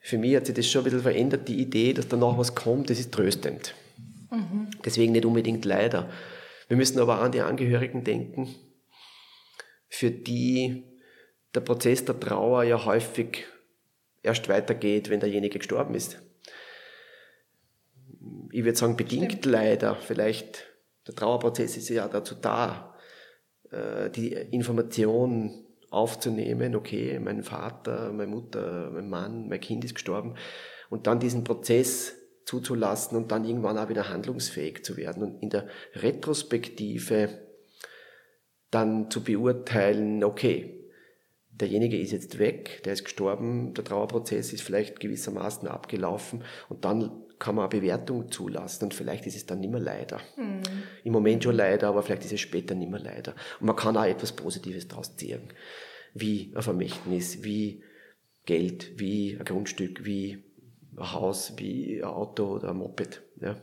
für mich hat sich das schon ein bisschen verändert, die Idee, dass danach was kommt, das ist tröstend. Mhm. Deswegen nicht unbedingt leider. Wir müssen aber auch an die Angehörigen denken, für die der Prozess der Trauer ja häufig erst weitergeht, wenn derjenige gestorben ist. Ich würde sagen, bedingt Stimmt. leider. Vielleicht, der Trauerprozess ist ja dazu da, äh, die Information aufzunehmen, okay, mein Vater, meine Mutter, mein Mann, mein Kind ist gestorben und dann diesen Prozess zuzulassen und dann irgendwann auch wieder handlungsfähig zu werden und in der Retrospektive dann zu beurteilen, okay, derjenige ist jetzt weg, der ist gestorben, der Trauerprozess ist vielleicht gewissermaßen abgelaufen und dann kann man eine Bewertung zulassen und vielleicht ist es dann nicht mehr leider. Mhm. Im Moment schon leider, aber vielleicht ist es später nicht mehr leider. Und man kann auch etwas Positives daraus ziehen, wie ein Vermächtnis, wie Geld, wie ein Grundstück, wie ein Haus, wie ein Auto oder ein Moped. Ja,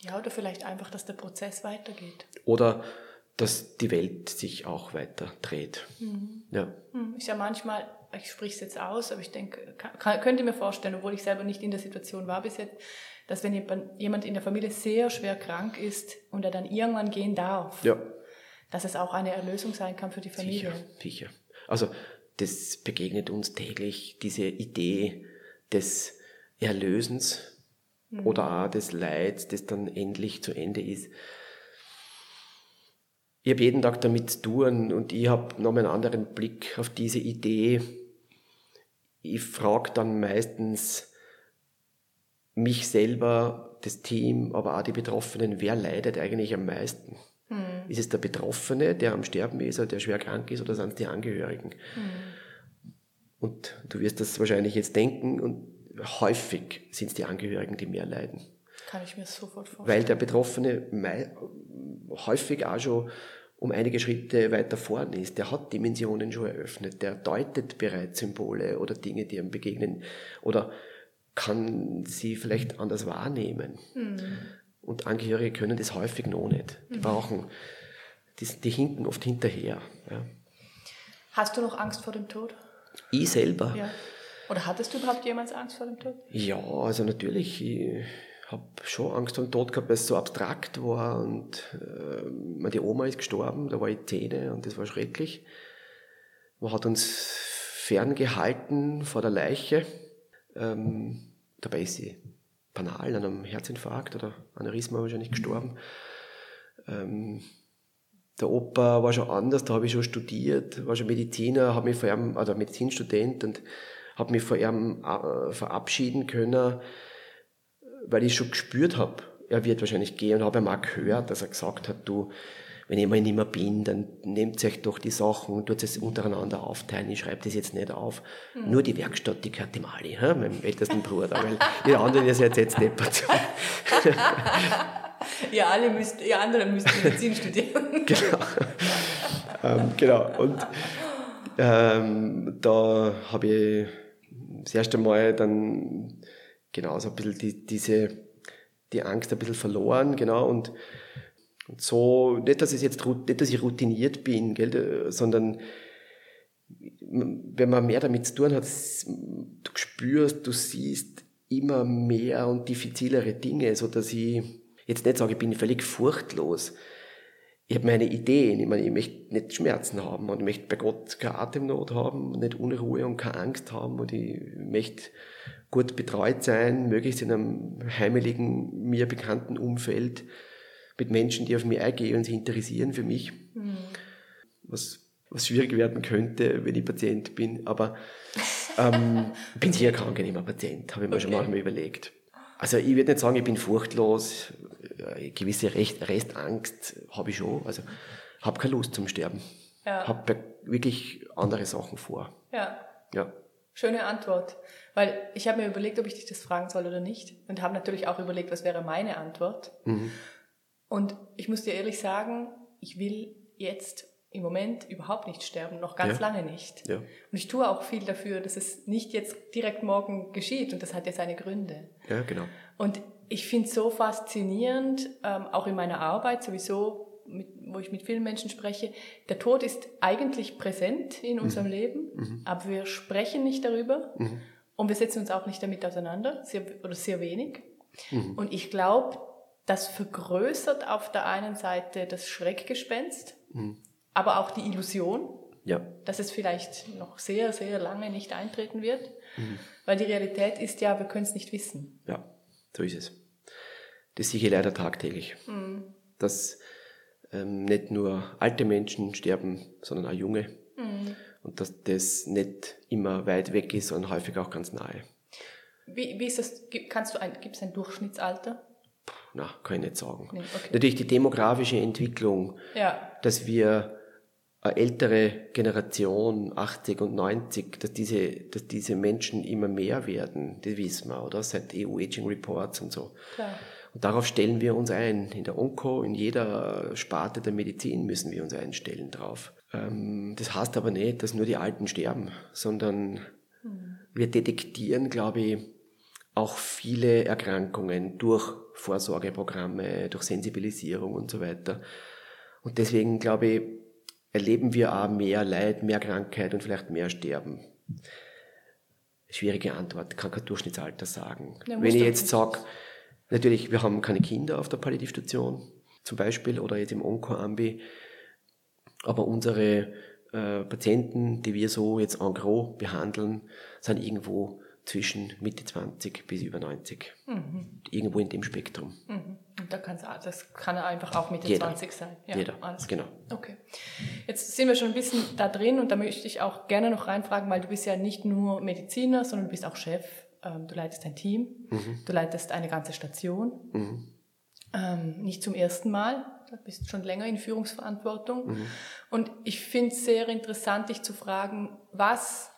ja oder vielleicht einfach, dass der Prozess weitergeht. Oder dass die Welt sich auch weiter dreht. Mhm. Ja. Mhm. Ist ja manchmal, ich spreche es jetzt aus, aber ich denke, kann, könnte mir vorstellen, obwohl ich selber nicht in der Situation war bis jetzt, dass wenn jemand in der Familie sehr schwer krank ist und er dann irgendwann gehen darf, ja. dass es auch eine Erlösung sein kann für die Familie. Sicher, sicher. Also das begegnet uns täglich, diese Idee des Erlösens mhm. oder auch des Leids, das dann endlich zu Ende ist. Ich habe jeden Tag damit zu tun und ich habe noch einen anderen Blick auf diese Idee. Ich frage dann meistens, mich selber, das Team, aber auch die Betroffenen, wer leidet eigentlich am meisten? Hm. Ist es der Betroffene, der am Sterben ist oder der schwer krank ist oder sind es die Angehörigen? Hm. Und du wirst das wahrscheinlich jetzt denken und häufig sind es die Angehörigen, die mehr leiden. Kann ich mir sofort vorstellen. Weil der Betroffene häufig auch schon um einige Schritte weiter vorne ist. Der hat Dimensionen schon eröffnet. Der deutet bereits Symbole oder Dinge, die ihm begegnen. Oder kann sie vielleicht anders wahrnehmen. Mhm. Und Angehörige können das häufig noch nicht. Die mhm. brauchen, die, die hinken oft hinterher. Ja. Hast du noch Angst vor dem Tod? Ich selber. Ja. Oder hattest du überhaupt jemals Angst vor dem Tod? Ja, also natürlich. Ich habe schon Angst vor dem Tod gehabt, weil es so abstrakt war. Und äh, meine Oma ist gestorben, da war ich zehn und das war schrecklich. Man hat uns ferngehalten vor der Leiche. Ähm, dabei ist sie banal an einem Herzinfarkt oder Aneurysma wahrscheinlich gestorben. Ähm, der Opa war schon anders, da habe ich schon studiert, war schon Mediziner, habe mich vor ihm, also Medizinstudent und habe mich vor ihm äh, verabschieden können, weil ich schon gespürt habe, er wird wahrscheinlich gehen und habe ihm auch gehört, dass er gesagt hat, du, wenn ich mal nicht mehr bin, dann nehmt euch doch die Sachen und tut es untereinander aufteilen. Ich schreibe das jetzt nicht auf. Mhm. Nur die Werkstatt, die gehört dem Ali, he? meinem ältesten Bruder, weil ihr anderen, ihr seid jetzt nicht dazu. ihr alle müsst, ihr anderen müsst Medizin studieren. genau. ähm, genau. Und ähm, da habe ich das erste Mal dann genau so ein bisschen die, diese, die Angst ein bisschen verloren, genau, und, und so, nicht, dass ich jetzt, nicht, dass ich routiniert bin, gell, sondern wenn man mehr damit zu tun hat, du spürst, du siehst immer mehr und diffizilere Dinge, so dass ich jetzt nicht sage, ich bin völlig furchtlos, ich habe meine Ideen. Ich meine, ich möchte nicht Schmerzen haben und ich möchte bei Gott keine Atemnot haben, nicht Unruhe und keine Angst haben und ich möchte gut betreut sein, möglichst in einem heimeligen, mir bekannten Umfeld mit Menschen, die auf mich eingehen und sich interessieren für mich. Mhm. Was, was schwierig werden könnte, wenn ich Patient bin, aber ähm, bin sicher kein angenehmer Patient, habe ich mir okay. schon manchmal überlegt. Also ich würde nicht sagen, ich bin furchtlos, eine gewisse Rest, Restangst habe ich schon. Also habe keine Lust zum Sterben. Ja. Habe wirklich andere Sachen vor. Ja. Ja. Schöne Antwort. Weil ich habe mir überlegt, ob ich dich das fragen soll oder nicht. Und habe natürlich auch überlegt, was wäre meine Antwort. Mhm. Und ich muss dir ehrlich sagen, ich will jetzt im Moment überhaupt nicht sterben, noch ganz ja. lange nicht. Ja. Und ich tue auch viel dafür, dass es nicht jetzt direkt morgen geschieht und das hat ja seine Gründe. Ja, genau. Und ich finde es so faszinierend, ähm, auch in meiner Arbeit sowieso, mit, wo ich mit vielen Menschen spreche, der Tod ist eigentlich präsent in unserem mhm. Leben, mhm. aber wir sprechen nicht darüber mhm. und wir setzen uns auch nicht damit auseinander, sehr, oder sehr wenig. Mhm. Und ich glaube, das vergrößert auf der einen Seite das Schreckgespenst, mhm. aber auch die Illusion, ja. dass es vielleicht noch sehr, sehr lange nicht eintreten wird. Mhm. Weil die Realität ist ja, wir können es nicht wissen. Ja. So ist es. Das sehe ich leider tagtäglich. Mhm. Ähm, nicht nur alte Menschen sterben, sondern auch junge. Mhm. Und dass das nicht immer weit weg ist, sondern häufig auch ganz nahe. Wie, wie ist das? Kannst du ein, gibt es ein Durchschnittsalter? Na, kann ich nicht sagen. Nee, okay. Natürlich die demografische Entwicklung, ja. dass wir eine ältere Generation, 80 und 90, dass diese, dass diese Menschen immer mehr werden, das wissen wir, oder? Seit EU Aging Reports und so. Klar. Und darauf stellen wir uns ein. In der Onko, in jeder Sparte der Medizin müssen wir uns einstellen drauf. Ähm, das heißt aber nicht, dass nur die Alten sterben, sondern mhm. wir detektieren, glaube ich, auch viele Erkrankungen durch Vorsorgeprogramme, durch Sensibilisierung und so weiter. Und deswegen glaube ich, erleben wir auch mehr Leid, mehr Krankheit und vielleicht mehr Sterben? Schwierige Antwort, kann kein Durchschnittsalter sagen. Ja, Wenn ich jetzt sage, natürlich, wir haben keine Kinder auf der Palliativstation zum Beispiel oder jetzt im Onko-Ambi, aber unsere äh, Patienten, die wir so jetzt en gros behandeln, sind irgendwo zwischen Mitte 20 bis über 90. Mhm. Irgendwo in dem Spektrum. Mhm. Und da kann's, das kann einfach auch Mitte Jeder. 20 sein. Ja, Jeder, alles genau. Okay. Jetzt sind wir schon ein bisschen da drin und da möchte ich auch gerne noch reinfragen, weil du bist ja nicht nur Mediziner, sondern du bist auch Chef. Ähm, du leitest ein Team, mhm. du leitest eine ganze Station. Mhm. Ähm, nicht zum ersten Mal, du bist schon länger in Führungsverantwortung. Mhm. Und ich finde es sehr interessant, dich zu fragen, was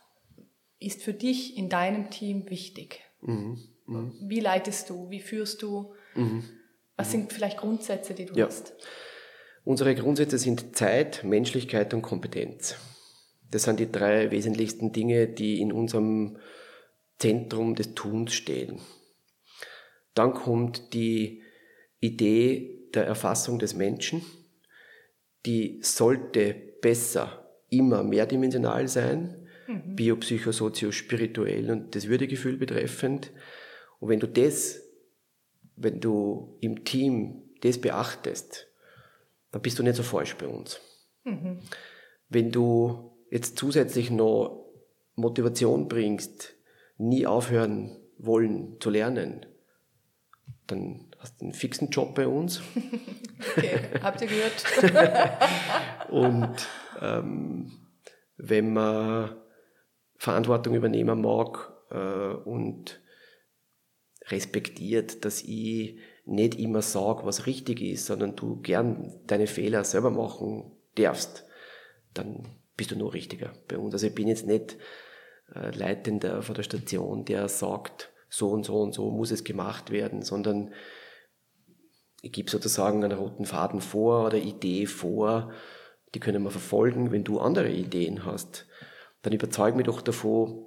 ist für dich in deinem Team wichtig? Mhm. Mhm. Wie leitest du? Wie führst du? Mhm. Was sind vielleicht Grundsätze, die du ja. hast? Unsere Grundsätze sind Zeit, Menschlichkeit und Kompetenz. Das sind die drei wesentlichsten Dinge, die in unserem Zentrum des Tuns stehen. Dann kommt die Idee der Erfassung des Menschen, die sollte besser immer mehrdimensional sein, mhm. biopsychosozial-spirituell und das Würdegefühl betreffend. Und wenn du das, wenn du im Team das beachtest, dann bist du nicht so falsch bei uns. Mhm. Wenn du jetzt zusätzlich noch Motivation bringst, nie aufhören wollen zu lernen, dann hast du einen fixen Job bei uns. Okay, habt ihr gehört? und ähm, wenn man Verantwortung übernehmen mag äh, und respektiert, dass ich nicht immer sage, was richtig ist, sondern du gern deine Fehler selber machen darfst, dann bist du nur richtiger bei uns. Also ich bin jetzt nicht äh, Leitender von der Station, der sagt, so und so und so muss es gemacht werden, sondern ich gebe sozusagen einen roten Faden vor oder Idee vor, die können wir verfolgen. Wenn du andere Ideen hast, dann überzeug mich doch davon,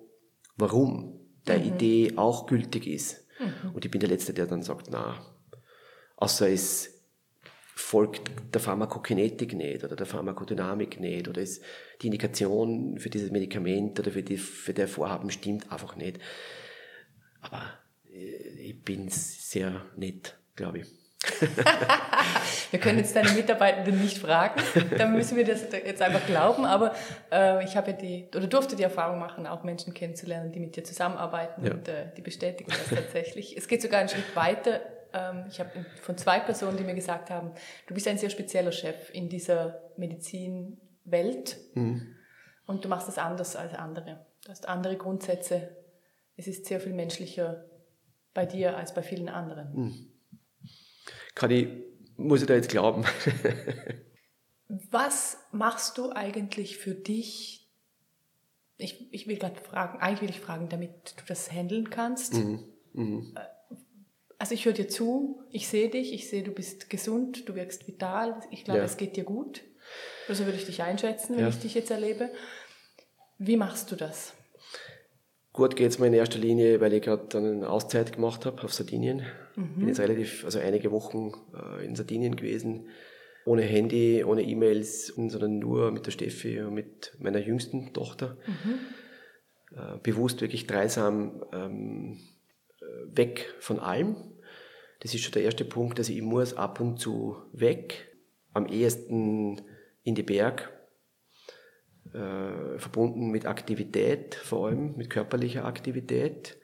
warum der mhm. Idee auch gültig ist. Mhm. Und ich bin der Letzte, der dann sagt, na, außer es folgt der Pharmakokinetik nicht oder der Pharmakodynamik nicht oder ist die Indikation für dieses Medikament oder für, die, für der Vorhaben stimmt einfach nicht. Aber äh, ich bin sehr nett, glaube ich. wir können jetzt deine Mitarbeitenden nicht fragen, dann müssen wir das jetzt einfach glauben, aber äh, ich habe ja die, oder durfte die Erfahrung machen, auch Menschen kennenzulernen, die mit dir zusammenarbeiten ja. und äh, die bestätigen das tatsächlich. Es geht sogar einen Schritt weiter. Ähm, ich habe von zwei Personen, die mir gesagt haben, du bist ein sehr spezieller Chef in dieser Medizinwelt mhm. und du machst das anders als andere. Du hast andere Grundsätze. Es ist sehr viel menschlicher bei dir als bei vielen anderen. Mhm kann ich, muss ich da jetzt glauben. Was machst du eigentlich für dich? Ich, ich will gerade fragen, eigentlich will ich fragen, damit du das handeln kannst. Mhm. Mhm. Also ich höre dir zu, ich sehe dich, ich sehe, du bist gesund, du wirkst vital, ich glaube, ja. es geht dir gut. So würde ich dich einschätzen, wenn ja. ich dich jetzt erlebe. Wie machst du das? Gut geht es mir in erster Linie, weil ich gerade eine Auszeit gemacht habe auf Sardinien. Mhm. Bin jetzt relativ, also einige Wochen äh, in Sardinien gewesen. Ohne Handy, ohne E-Mails, sondern nur mit der Steffi und mit meiner jüngsten Tochter. Mhm. Äh, bewusst wirklich dreisam ähm, äh, weg von allem. Das ist schon der erste Punkt, dass ich muss ab und zu weg. Am ehesten in die Berg, äh, verbunden mit Aktivität, vor allem mit körperlicher Aktivität.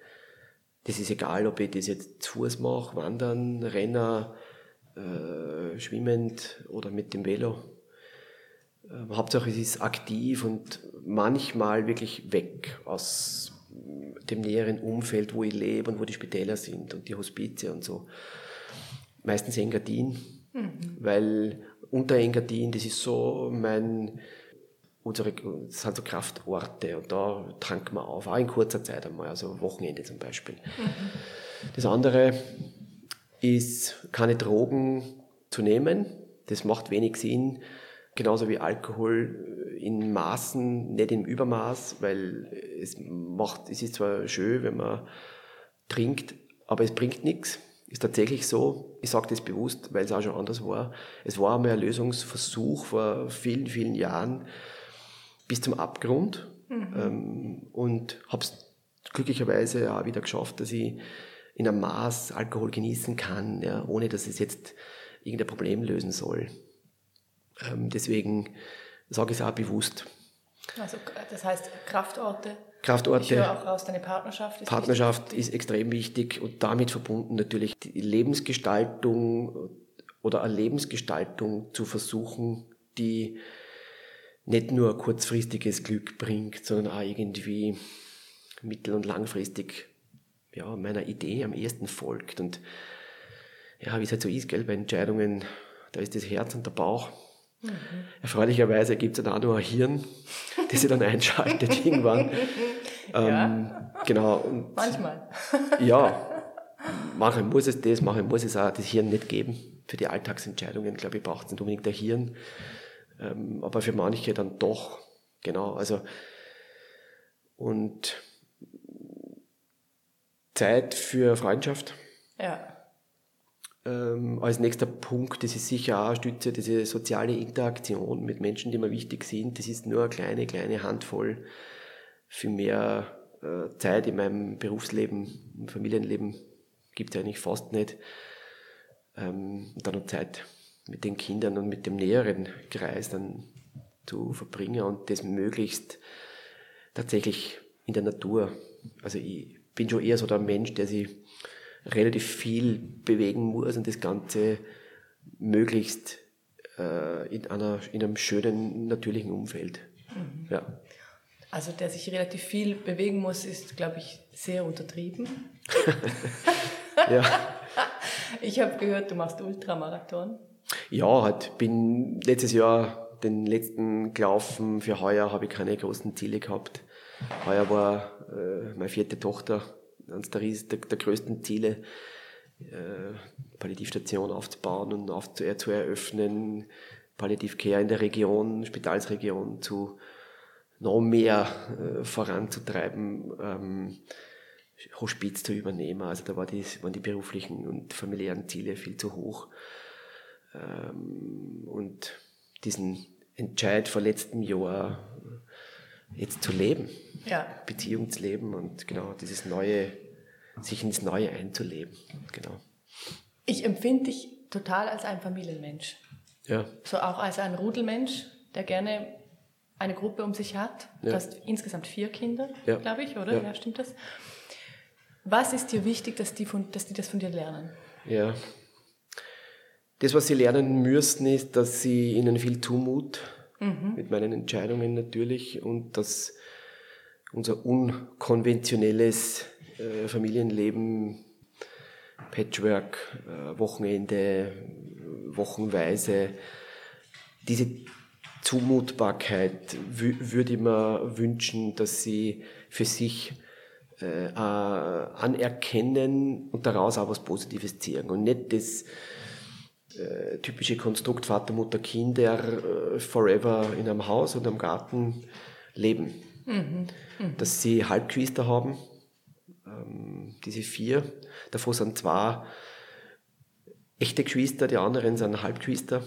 Das ist egal, ob ich das jetzt zu Fuß mache, wandern, Renner, äh, schwimmend oder mit dem Velo. Äh, Hauptsache es ist aktiv und manchmal wirklich weg aus dem näheren Umfeld, wo ich lebe und wo die Spitäler sind und die Hospize und so. Meistens Engadin, mhm. weil unter Engadin, das ist so mein unsere, das sind so Kraftorte und da tanken wir auf, auch in kurzer Zeit einmal, also Wochenende zum Beispiel. Mhm. Das andere ist, keine Drogen zu nehmen. Das macht wenig Sinn. Genauso wie Alkohol in Maßen, nicht im Übermaß, weil es macht, es ist zwar schön, wenn man trinkt, aber es bringt nichts. Ist tatsächlich so. Ich sage das bewusst, weil es auch schon anders war. Es war einmal ein Lösungsversuch vor vielen, vielen Jahren, bis zum Abgrund mhm. ähm, und habe es glücklicherweise auch wieder geschafft, dass ich in einem Maß Alkohol genießen kann, ja, ohne dass es jetzt irgendein Problem lösen soll. Ähm, deswegen sage ich es auch bewusst. Also das heißt Kraftorte. Kraftorte. Ich höre auch raus, deine Partnerschaft ist Partnerschaft wichtig. ist extrem wichtig und damit verbunden natürlich die Lebensgestaltung oder eine Lebensgestaltung zu versuchen, die nicht nur kurzfristiges Glück bringt, sondern auch irgendwie mittel- und langfristig ja, meiner Idee am ehesten folgt. Und ja, wie es halt so ist, gell, bei Entscheidungen, da ist das Herz und der Bauch. Mhm. Erfreulicherweise gibt es dann auch noch ein Hirn, das sich dann einschaltet irgendwann. Ja. Ähm, genau. Und Manchmal. ja, manchmal muss es das, manchmal muss es auch das Hirn nicht geben. Für die Alltagsentscheidungen, glaube ich, braucht es nicht unbedingt ein Hirn ähm, aber für manche dann doch. Genau, also und Zeit für Freundschaft. Ja. Ähm, als nächster Punkt, das ist sicher auch eine Stütze, diese soziale Interaktion mit Menschen, die mir wichtig sind. Das ist nur eine kleine, kleine Handvoll. Für mehr äh, Zeit in meinem Berufsleben, im Familienleben gibt es eigentlich fast nicht. Ähm, und dann noch Zeit mit den Kindern und mit dem näheren Kreis dann zu verbringen und das möglichst tatsächlich in der Natur. Also ich bin schon eher so der Mensch, der sich relativ viel bewegen muss und das Ganze möglichst äh, in, einer, in einem schönen, natürlichen Umfeld. Mhm. Ja. Also der sich relativ viel bewegen muss, ist, glaube ich, sehr untertrieben. ja. Ich habe gehört, du machst Ultramarathon. Ja, halt bin letztes Jahr den letzten gelaufen. Für heuer habe ich keine großen Ziele gehabt. Heuer war äh, meine vierte Tochter eines der, der, der größten Ziele, äh, Palliativstation aufzubauen und auf, zu, äh, zu eröffnen, Palliativcare in der Region, Spitalsregion zu noch mehr äh, voranzutreiben, ähm, Hospiz zu übernehmen. Also da war die, waren die beruflichen und familiären Ziele viel zu hoch. Ähm, und diesen Entscheid vor letztem Jahr jetzt zu leben, ja. Beziehung zu leben und genau dieses neue, sich ins Neue einzuleben. Genau. Ich empfinde dich total als ein Familienmensch. Ja. So auch als ein Rudelmensch, der gerne eine Gruppe um sich hat. Du ja. hast insgesamt vier Kinder, ja. glaube ich, oder? Ja. ja, stimmt das? Was ist dir wichtig, dass die, von, dass die das von dir lernen? Ja. Das, was sie lernen müssen, ist, dass sie ihnen viel zumut, mhm. mit meinen Entscheidungen natürlich, und dass unser unkonventionelles äh, Familienleben, Patchwork, äh, Wochenende, wochenweise, diese Zumutbarkeit würde ich mir wünschen, dass sie für sich äh, anerkennen und daraus auch was Positives ziehen und nicht das äh, typische Konstrukt Vater, Mutter, Kinder äh, forever in einem Haus und einem Garten leben. Mhm. Mhm. Dass sie Halbgeschwister haben, ähm, diese vier. Davor sind zwei echte Geschwister, die anderen sind Halbgeschwister.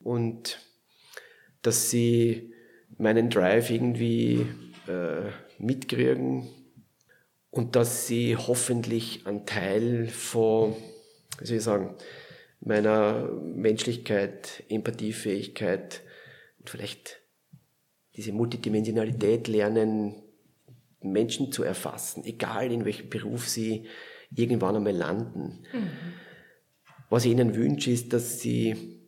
Und dass sie meinen Drive irgendwie äh, mitkriegen und dass sie hoffentlich einen Teil von, wie soll ich sagen, meiner Menschlichkeit, Empathiefähigkeit und vielleicht diese Multidimensionalität lernen, Menschen zu erfassen, egal in welchem Beruf sie irgendwann einmal landen. Mhm. Was ich ihnen wünsche, ist, dass sie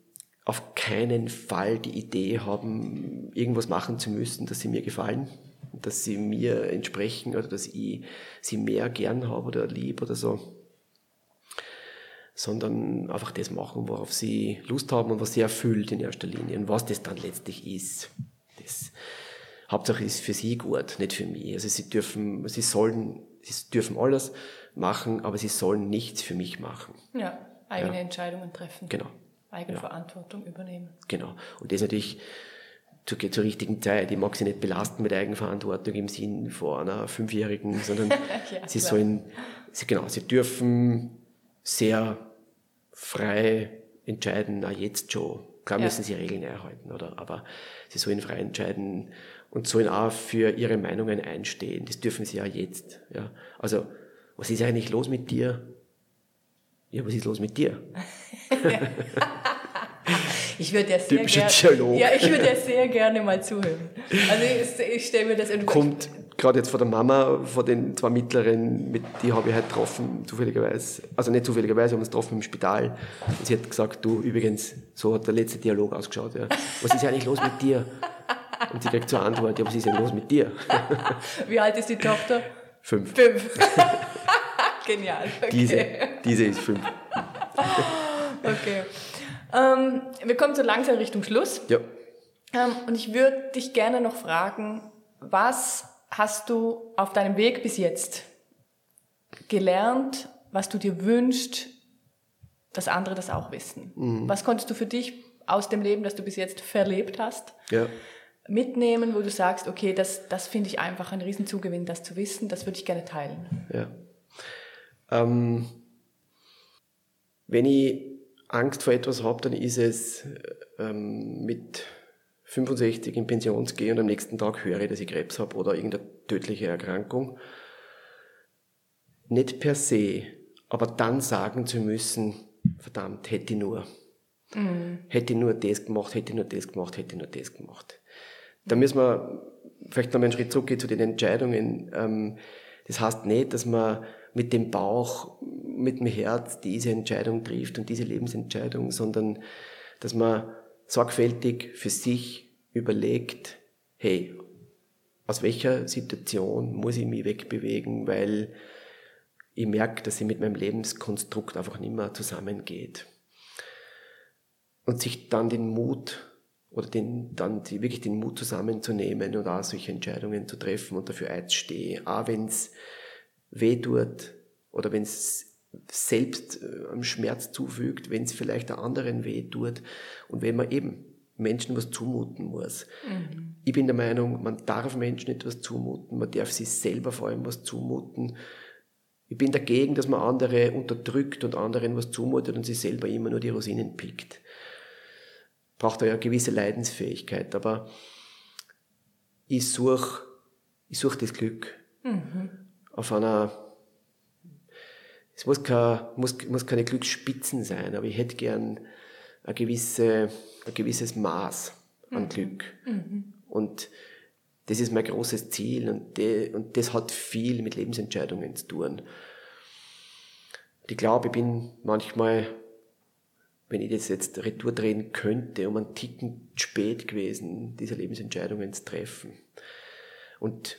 auf keinen Fall die Idee haben, irgendwas machen zu müssen, dass sie mir gefallen, dass sie mir entsprechen oder dass ich sie mehr gern habe oder lieb oder so sondern einfach das machen, worauf sie Lust haben und was sie erfüllt in erster Linie und was das dann letztlich ist. Das Hauptsache ist für sie gut, nicht für mich. Also sie dürfen, sie sollen, sie dürfen alles machen, aber sie sollen nichts für mich machen. Ja, eigene ja. Entscheidungen treffen. Genau. Eigene ja. Verantwortung übernehmen. Genau. Und das natürlich zur, zur richtigen Zeit. Ich mag sie nicht belasten mit Eigenverantwortung im Sinn von einer Fünfjährigen, sondern ja, sie klar. sollen, sie, genau, sie dürfen sehr frei entscheiden, na jetzt schon. Klar müssen sie Regeln erhalten, oder? Aber sie sollen frei entscheiden und sollen auch für ihre Meinungen einstehen. Das dürfen sie ja jetzt, ja. Also, was ist eigentlich los mit dir? Ja, was ist los mit dir? ich würde ja sehr gerne. Ja, ich würde ja sehr gerne mal zuhören. Also ich, ich stelle mir das irgendwie. Kommt, gerade jetzt von der Mama, von den zwei Mittleren, mit die habe ich halt getroffen, zufälligerweise, also nicht zufälligerweise, wir haben uns getroffen im Spital. Und sie hat gesagt, du, übrigens, so hat der letzte Dialog ausgeschaut, ja. Was ist eigentlich los mit dir? Und sie kriegt zur Antwort, ja, was ist denn los mit dir? Wie alt ist die Tochter? Fünf. Fünf. Genial. Okay. Diese, diese ist fünf. okay. Ähm, wir kommen so langsam Richtung Schluss. Ja. Ähm, und ich würde dich gerne noch fragen, was hast du auf deinem Weg bis jetzt gelernt, was du dir wünschst, dass andere das auch wissen? Mhm. Was konntest du für dich aus dem Leben, das du bis jetzt verlebt hast, ja. mitnehmen, wo du sagst, okay, das, das finde ich einfach ein Riesenzugewinn, das zu wissen, das würde ich gerne teilen? Ja. Ähm, wenn ich Angst vor etwas habe, dann ist es ähm, mit 65 in Pension gehe und am nächsten Tag höre, ich, dass ich Krebs habe oder irgendeine tödliche Erkrankung. Nicht per se, aber dann sagen zu müssen, verdammt, hätte ich nur. Mhm. Hätte ich nur das gemacht, hätte ich nur das gemacht, hätte ich nur das gemacht. Da müssen wir vielleicht noch einen Schritt zurückgehen zu den Entscheidungen. Ähm, das heißt nicht, dass man mit dem Bauch, mit dem Herz diese Entscheidung trifft und diese Lebensentscheidung, sondern dass man sorgfältig für sich überlegt, hey, aus welcher Situation muss ich mich wegbewegen, weil ich merke, dass sie mit meinem Lebenskonstrukt einfach nicht mehr zusammengeht. Und sich dann den Mut oder den, dann die, wirklich den Mut zusammenzunehmen und auch solche Entscheidungen zu treffen und dafür einzustehen. Auch wenn es weh tut oder wenn es selbst äh, am Schmerz zufügt, wenn es vielleicht der anderen weh tut und wenn man eben Menschen was zumuten muss. Mhm. Ich bin der Meinung, man darf Menschen etwas zumuten, man darf sich selber vor allem was zumuten. Ich bin dagegen, dass man andere unterdrückt und anderen was zumutet und sich selber immer nur die Rosinen pickt. Braucht da ja eine gewisse Leidensfähigkeit, aber ich suche ich such das Glück mhm. auf einer es muss, kein, muss, muss keine Glücksspitzen sein, aber ich hätte gern ein, gewisse, ein gewisses Maß an mhm. Glück. Mhm. Und das ist mein großes Ziel und, de, und das hat viel mit Lebensentscheidungen zu tun. Ich glaube, ich bin manchmal, wenn ich das jetzt retour drehen könnte, um einen Ticken spät gewesen, diese Lebensentscheidungen zu treffen. Und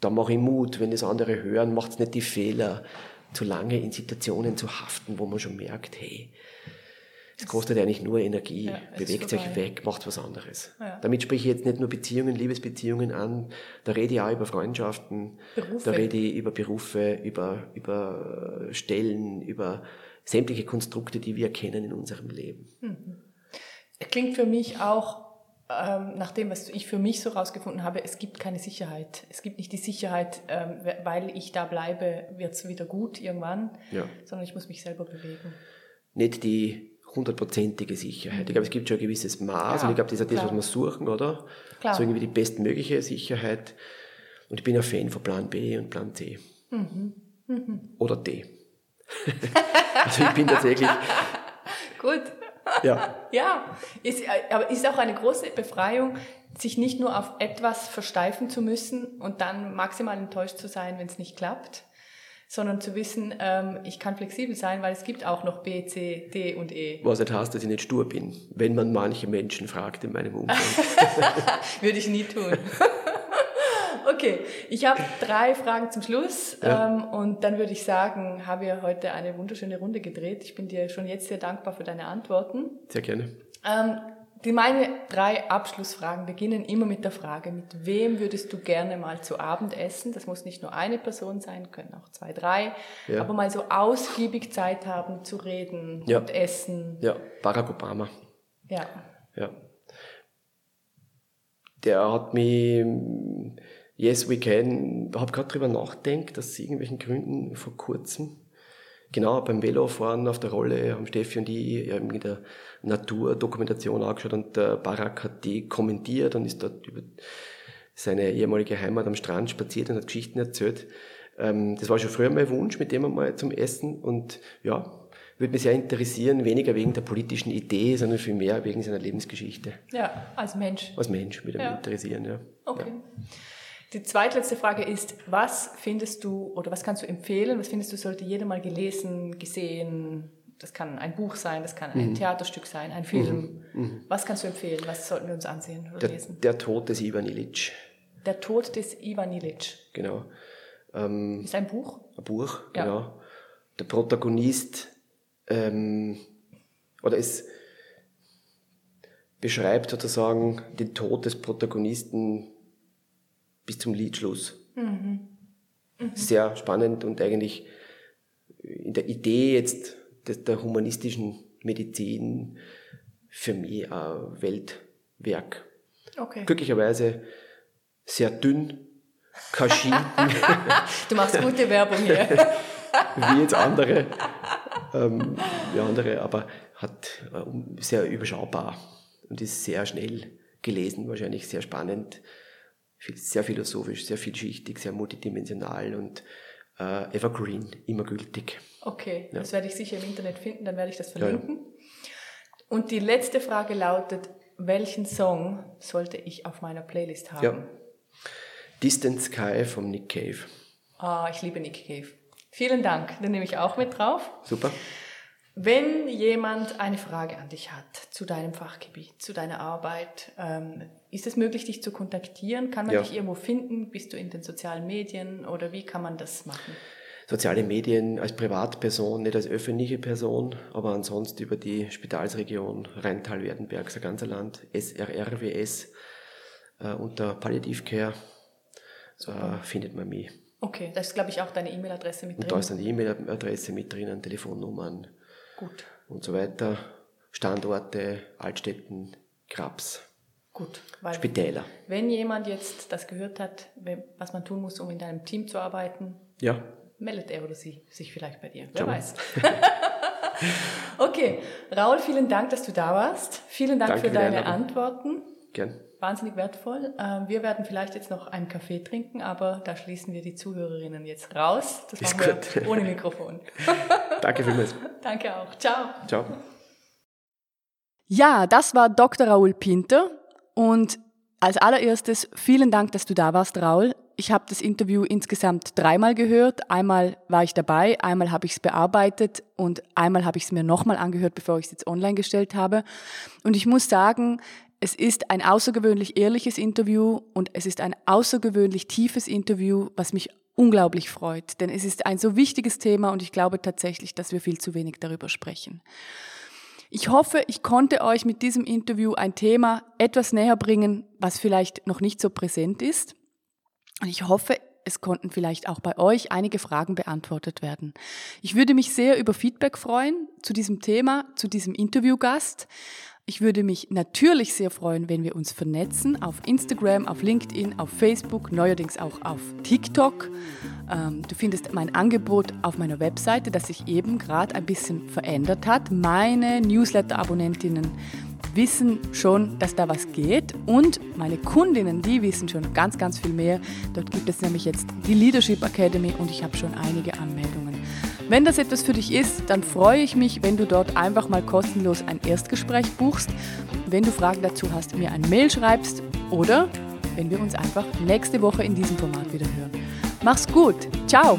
da mache ich Mut, wenn das andere hören, macht es nicht die Fehler, zu lange in Situationen zu haften, wo man schon merkt, hey, es kostet eigentlich nur Energie, ja, bewegt sich weg, macht was anderes. Ja. Damit spreche ich jetzt nicht nur Beziehungen, Liebesbeziehungen an, da rede ich auch über Freundschaften, Berufe. da rede ich über Berufe, über, über Stellen, über sämtliche Konstrukte, die wir kennen in unserem Leben. Mhm. Klingt für mich auch ähm, nach dem, was ich für mich so rausgefunden habe, es gibt keine Sicherheit. Es gibt nicht die Sicherheit, ähm, weil ich da bleibe, wird es wieder gut irgendwann, ja. sondern ich muss mich selber bewegen. Nicht die hundertprozentige Sicherheit. Ich glaube, es gibt schon ein gewisses Maß ja, und ich glaube, das ist auch das, was wir suchen, oder? Klar. So irgendwie die bestmögliche Sicherheit. Und ich bin ein Fan von Plan B und Plan C. Mhm. Mhm. Oder D. also ich bin tatsächlich. Gut. Ja. ja, ist, aber ist auch eine große Befreiung, sich nicht nur auf etwas versteifen zu müssen und dann maximal enttäuscht zu sein, wenn es nicht klappt, sondern zu wissen, ähm, ich kann flexibel sein, weil es gibt auch noch B, C, D und E. Was nicht heißt, dass ich nicht stur bin, wenn man manche Menschen fragt in meinem Umfeld. Würde ich nie tun. Okay, ich habe drei Fragen zum Schluss ja. ähm, und dann würde ich sagen, haben wir heute eine wunderschöne Runde gedreht. Ich bin dir schon jetzt sehr dankbar für deine Antworten. Sehr gerne. Ähm, die, meine drei Abschlussfragen beginnen immer mit der Frage, mit wem würdest du gerne mal zu Abend essen? Das muss nicht nur eine Person sein, können auch zwei, drei, ja. aber mal so ausgiebig Zeit haben zu reden ja. und essen. Ja, Barack Obama. Ja. Ja. Der hat mich Yes We Can, habe gerade drüber nachgedacht, dass aus irgendwelchen Gründen vor kurzem, genau beim Velofahren auf der Rolle, haben Steffi und ich ja, in der Naturdokumentation angeschaut und der Barack hat die kommentiert und ist dort über seine ehemalige Heimat am Strand spaziert und hat Geschichten erzählt. Ähm, das war schon früher mein Wunsch, mit dem einmal zum Essen und ja, würde mich sehr interessieren, weniger wegen der politischen Idee, sondern vielmehr wegen seiner Lebensgeschichte. Ja, als Mensch. Als Mensch würde ja. mich interessieren, ja. Okay. Ja. Die zweitletzte Frage ist, was findest du oder was kannst du empfehlen? Was findest du, sollte jeder mal gelesen, gesehen? Das kann ein Buch sein, das kann ein mhm. Theaterstück sein, ein Film. Mhm. mhm. Was kannst du empfehlen? Was sollten wir uns ansehen oder der, lesen? Der Tod des Ivan Illich. Der Tod des Ivan Illich. Genau. Ähm, ist ein Buch? Ein Buch, ja. genau. Der Protagonist, ähm, oder es beschreibt sozusagen den Tod des Protagonisten bis zum Liedschluss. Mhm. Mhm. Sehr spannend und eigentlich in der Idee jetzt der humanistischen Medizin für mich ein Weltwerk. Okay. Glücklicherweise sehr dünn, kaschiert. du machst gute Werbung hier. Wie jetzt andere, ähm, wie andere, aber hat äh, sehr überschaubar und ist sehr schnell gelesen, wahrscheinlich sehr spannend sehr philosophisch, sehr vielschichtig, sehr multidimensional und äh, evergreen, immer gültig. Okay, ja. das werde ich sicher im Internet finden, dann werde ich das verlinken. Ja, ja. Und die letzte Frage lautet, welchen Song sollte ich auf meiner Playlist haben? Ja. Distant Sky von Nick Cave. Ah, ich liebe Nick Cave. Vielen Dank, den nehme ich auch mit drauf. Super. Wenn jemand eine Frage an dich hat zu deinem Fachgebiet, zu deiner Arbeit, ähm, ist es möglich, dich zu kontaktieren? Kann man ja. dich irgendwo finden? Bist du in den sozialen Medien oder wie kann man das machen? soziale Medien als Privatperson, nicht als öffentliche Person, aber ansonsten über die Spitalsregion Rheintal-Werdenberg, das ganze Land, SRRWS, äh, unter Palliativcare äh, findet man mich. Okay, da ist, glaube ich, auch deine E-Mail-Adresse mit drin. Und da ist dann die E-Mail-Adresse mit drinnen, Telefonnummern Gut. und so weiter. Standorte, Altstädten, Krabs. Gut, weil Spitäler. Wenn jemand jetzt das gehört hat, was man tun muss, um in deinem Team zu arbeiten, ja. meldet er oder sie sich vielleicht bei dir. Wer Schau. weiß. okay, Raul, vielen Dank, dass du da warst. Vielen Dank Danke für deine Antworten. Gern. Wahnsinnig wertvoll. Ähm, wir werden vielleicht jetzt noch einen Kaffee trinken, aber da schließen wir die Zuhörerinnen jetzt raus. Das Ist machen wir ohne Mikrofon. Danke vielmals. Danke auch. Ciao. Ciao. Ja, das war Dr. Raoul Pinter. Und als allererstes vielen Dank, dass du da warst, Raul. Ich habe das Interview insgesamt dreimal gehört. Einmal war ich dabei, einmal habe ich es bearbeitet und einmal habe ich es mir nochmal angehört, bevor ich es jetzt online gestellt habe. Und ich muss sagen, es ist ein außergewöhnlich ehrliches Interview und es ist ein außergewöhnlich tiefes Interview, was mich unglaublich freut. Denn es ist ein so wichtiges Thema und ich glaube tatsächlich, dass wir viel zu wenig darüber sprechen. Ich hoffe, ich konnte euch mit diesem Interview ein Thema etwas näher bringen, was vielleicht noch nicht so präsent ist. Und ich hoffe, es konnten vielleicht auch bei euch einige Fragen beantwortet werden. Ich würde mich sehr über Feedback freuen zu diesem Thema, zu diesem Interviewgast. Ich würde mich natürlich sehr freuen, wenn wir uns vernetzen auf Instagram, auf LinkedIn, auf Facebook, neuerdings auch auf TikTok. Ähm, du findest mein Angebot auf meiner Webseite, das sich eben gerade ein bisschen verändert hat. Meine Newsletter-Abonnentinnen wissen schon, dass da was geht und meine Kundinnen, die wissen schon ganz, ganz viel mehr. Dort gibt es nämlich jetzt die Leadership Academy und ich habe schon einige Anmeldungen. Wenn das etwas für dich ist, dann freue ich mich, wenn du dort einfach mal kostenlos ein Erstgespräch buchst. Wenn du Fragen dazu hast, mir ein Mail schreibst oder wenn wir uns einfach nächste Woche in diesem Format wieder hören. Mach's gut. Ciao.